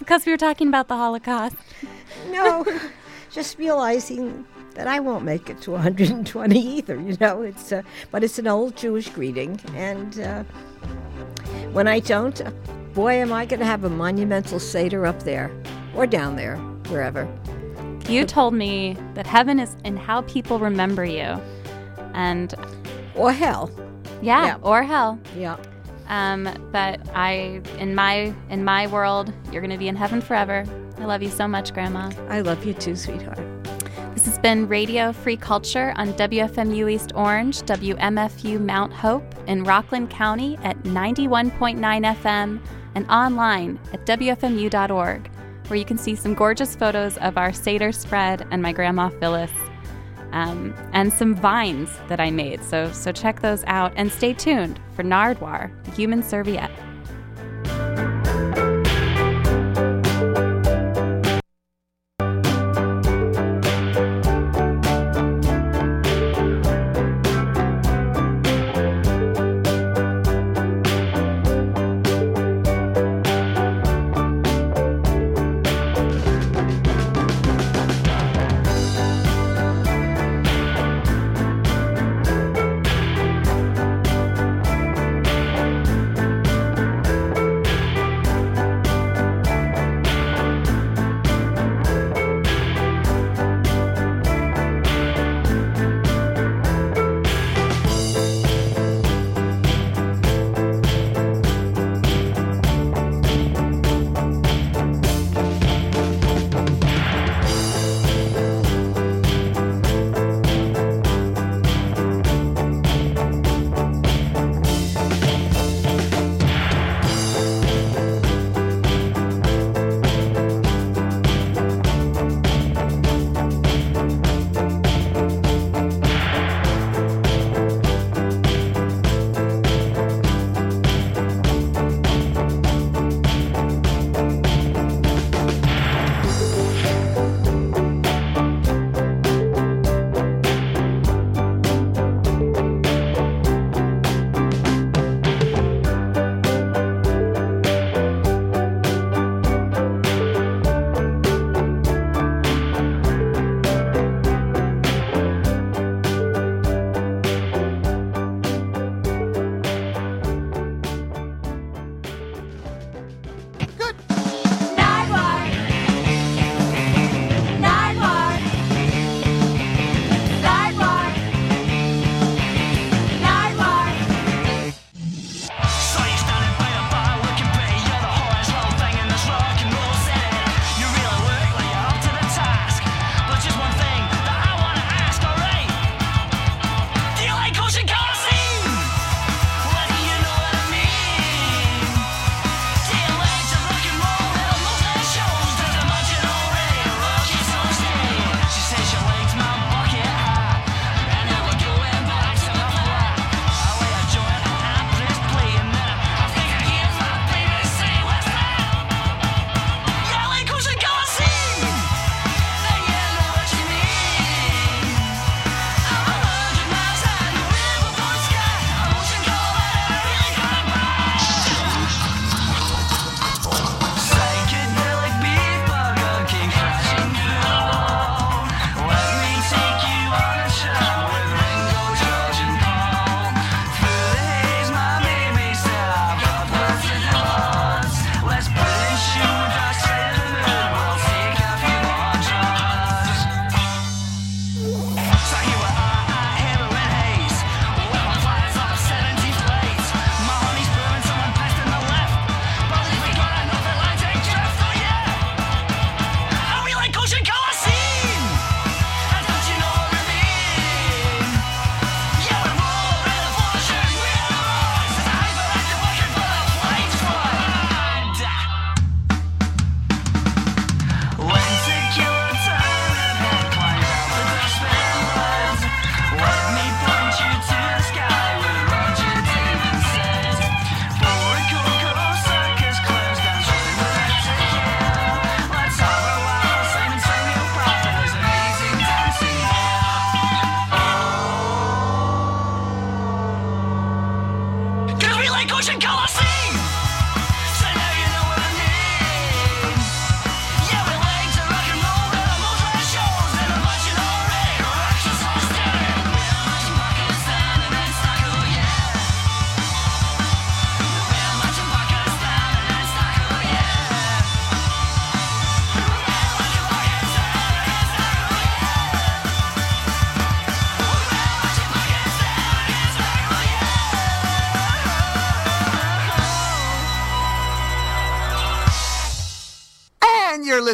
Speaker 1: Because we were talking about the Holocaust.
Speaker 2: No, [LAUGHS] just realizing that I won't make it to 120 either. You know, it's uh, but it's an old Jewish greeting, and uh, when I don't, uh, boy, am I going to have a monumental seder up there or down there, wherever.
Speaker 1: You told me that heaven is in how people remember you, and
Speaker 2: or hell.
Speaker 1: Yeah,
Speaker 2: Yeah.
Speaker 1: or hell.
Speaker 2: Yeah.
Speaker 1: Um, but I, in my in my world, you're going to be in heaven forever. I love you so much, Grandma.
Speaker 2: I love you too, sweetheart.
Speaker 1: This has been Radio Free Culture on WFMU East Orange, WMFU Mount Hope in Rockland County at 91.9 FM and online at WFMU.org, where you can see some gorgeous photos of our Seder spread and my grandma Phyllis, um, and some vines that I made. So, so check those out and stay tuned for Nardwuar, the human serviette.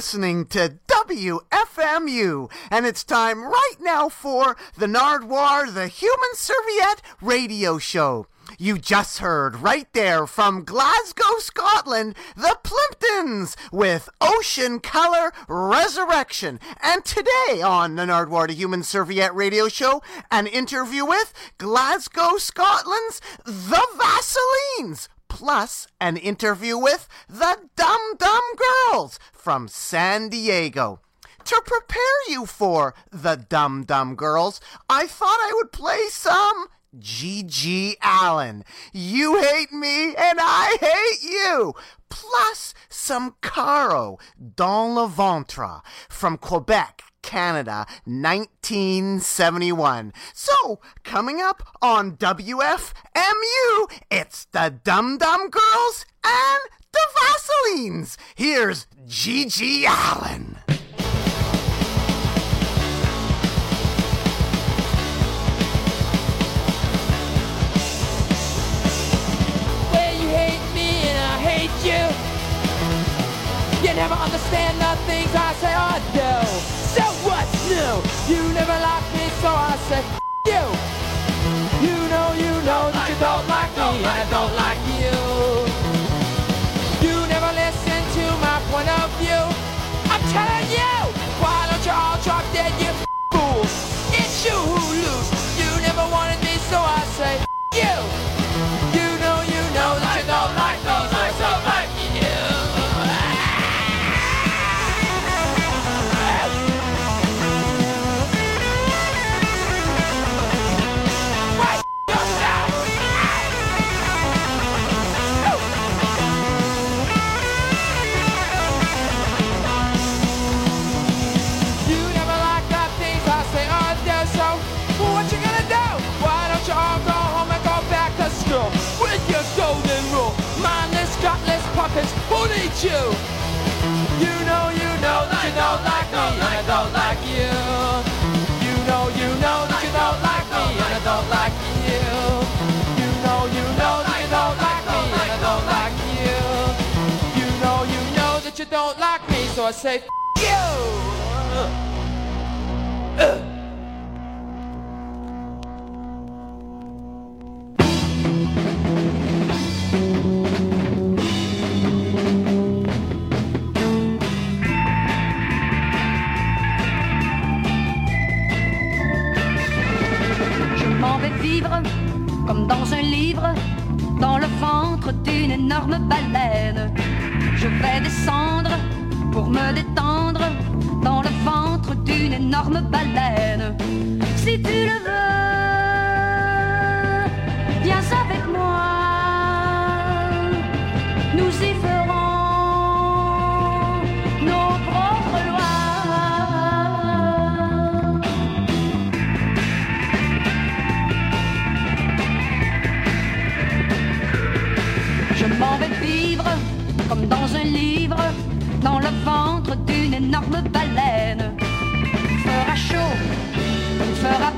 Speaker 16: Listening to WFMU, and it's time right now for the Nardwuar, the Human Serviette radio show. You just heard right there from Glasgow, Scotland, the Plimptons with Ocean Color Resurrection. And today on the Nardwuar, the Human Serviette radio show, an interview with Glasgow, Scotland's The Vaselines plus an interview with the Dum Dum Girls from San Diego. To prepare you for the Dum Dum Girls, I thought I would play some G.G. Allin. You hate me and I hate you. Plus some Caro dans le ventre from Quebec, Canada, 1971. So, coming up on WFMU, it's the Dum Dum Girls and the Vaselines. Here's G.G. Allin.
Speaker 17: Well, you hate me and I hate you. You never understand the things I say or do. New? You never liked me, so I say you. You know, you know that you don't like me and I don't like you. You never listen to my point of view. I'm telling you, why don't you all drop dead, you fools? It's you who lose. You never wanted me, so I say you. You who you. You know, you know that you don't like me and I don't like you. You know, you know that you don't like me and I don't like you. You know, you know that you don't like me and I don't like you. You know, you know that you don't like me, so I say
Speaker 18: comme dans un livre, dans le ventre d'une énorme baleine. Je vais descendre pour me détendre dans le ventre d'une énorme baleine. Si tu le veux, viens avec moi. Énorme baleine. Fera chaud, fera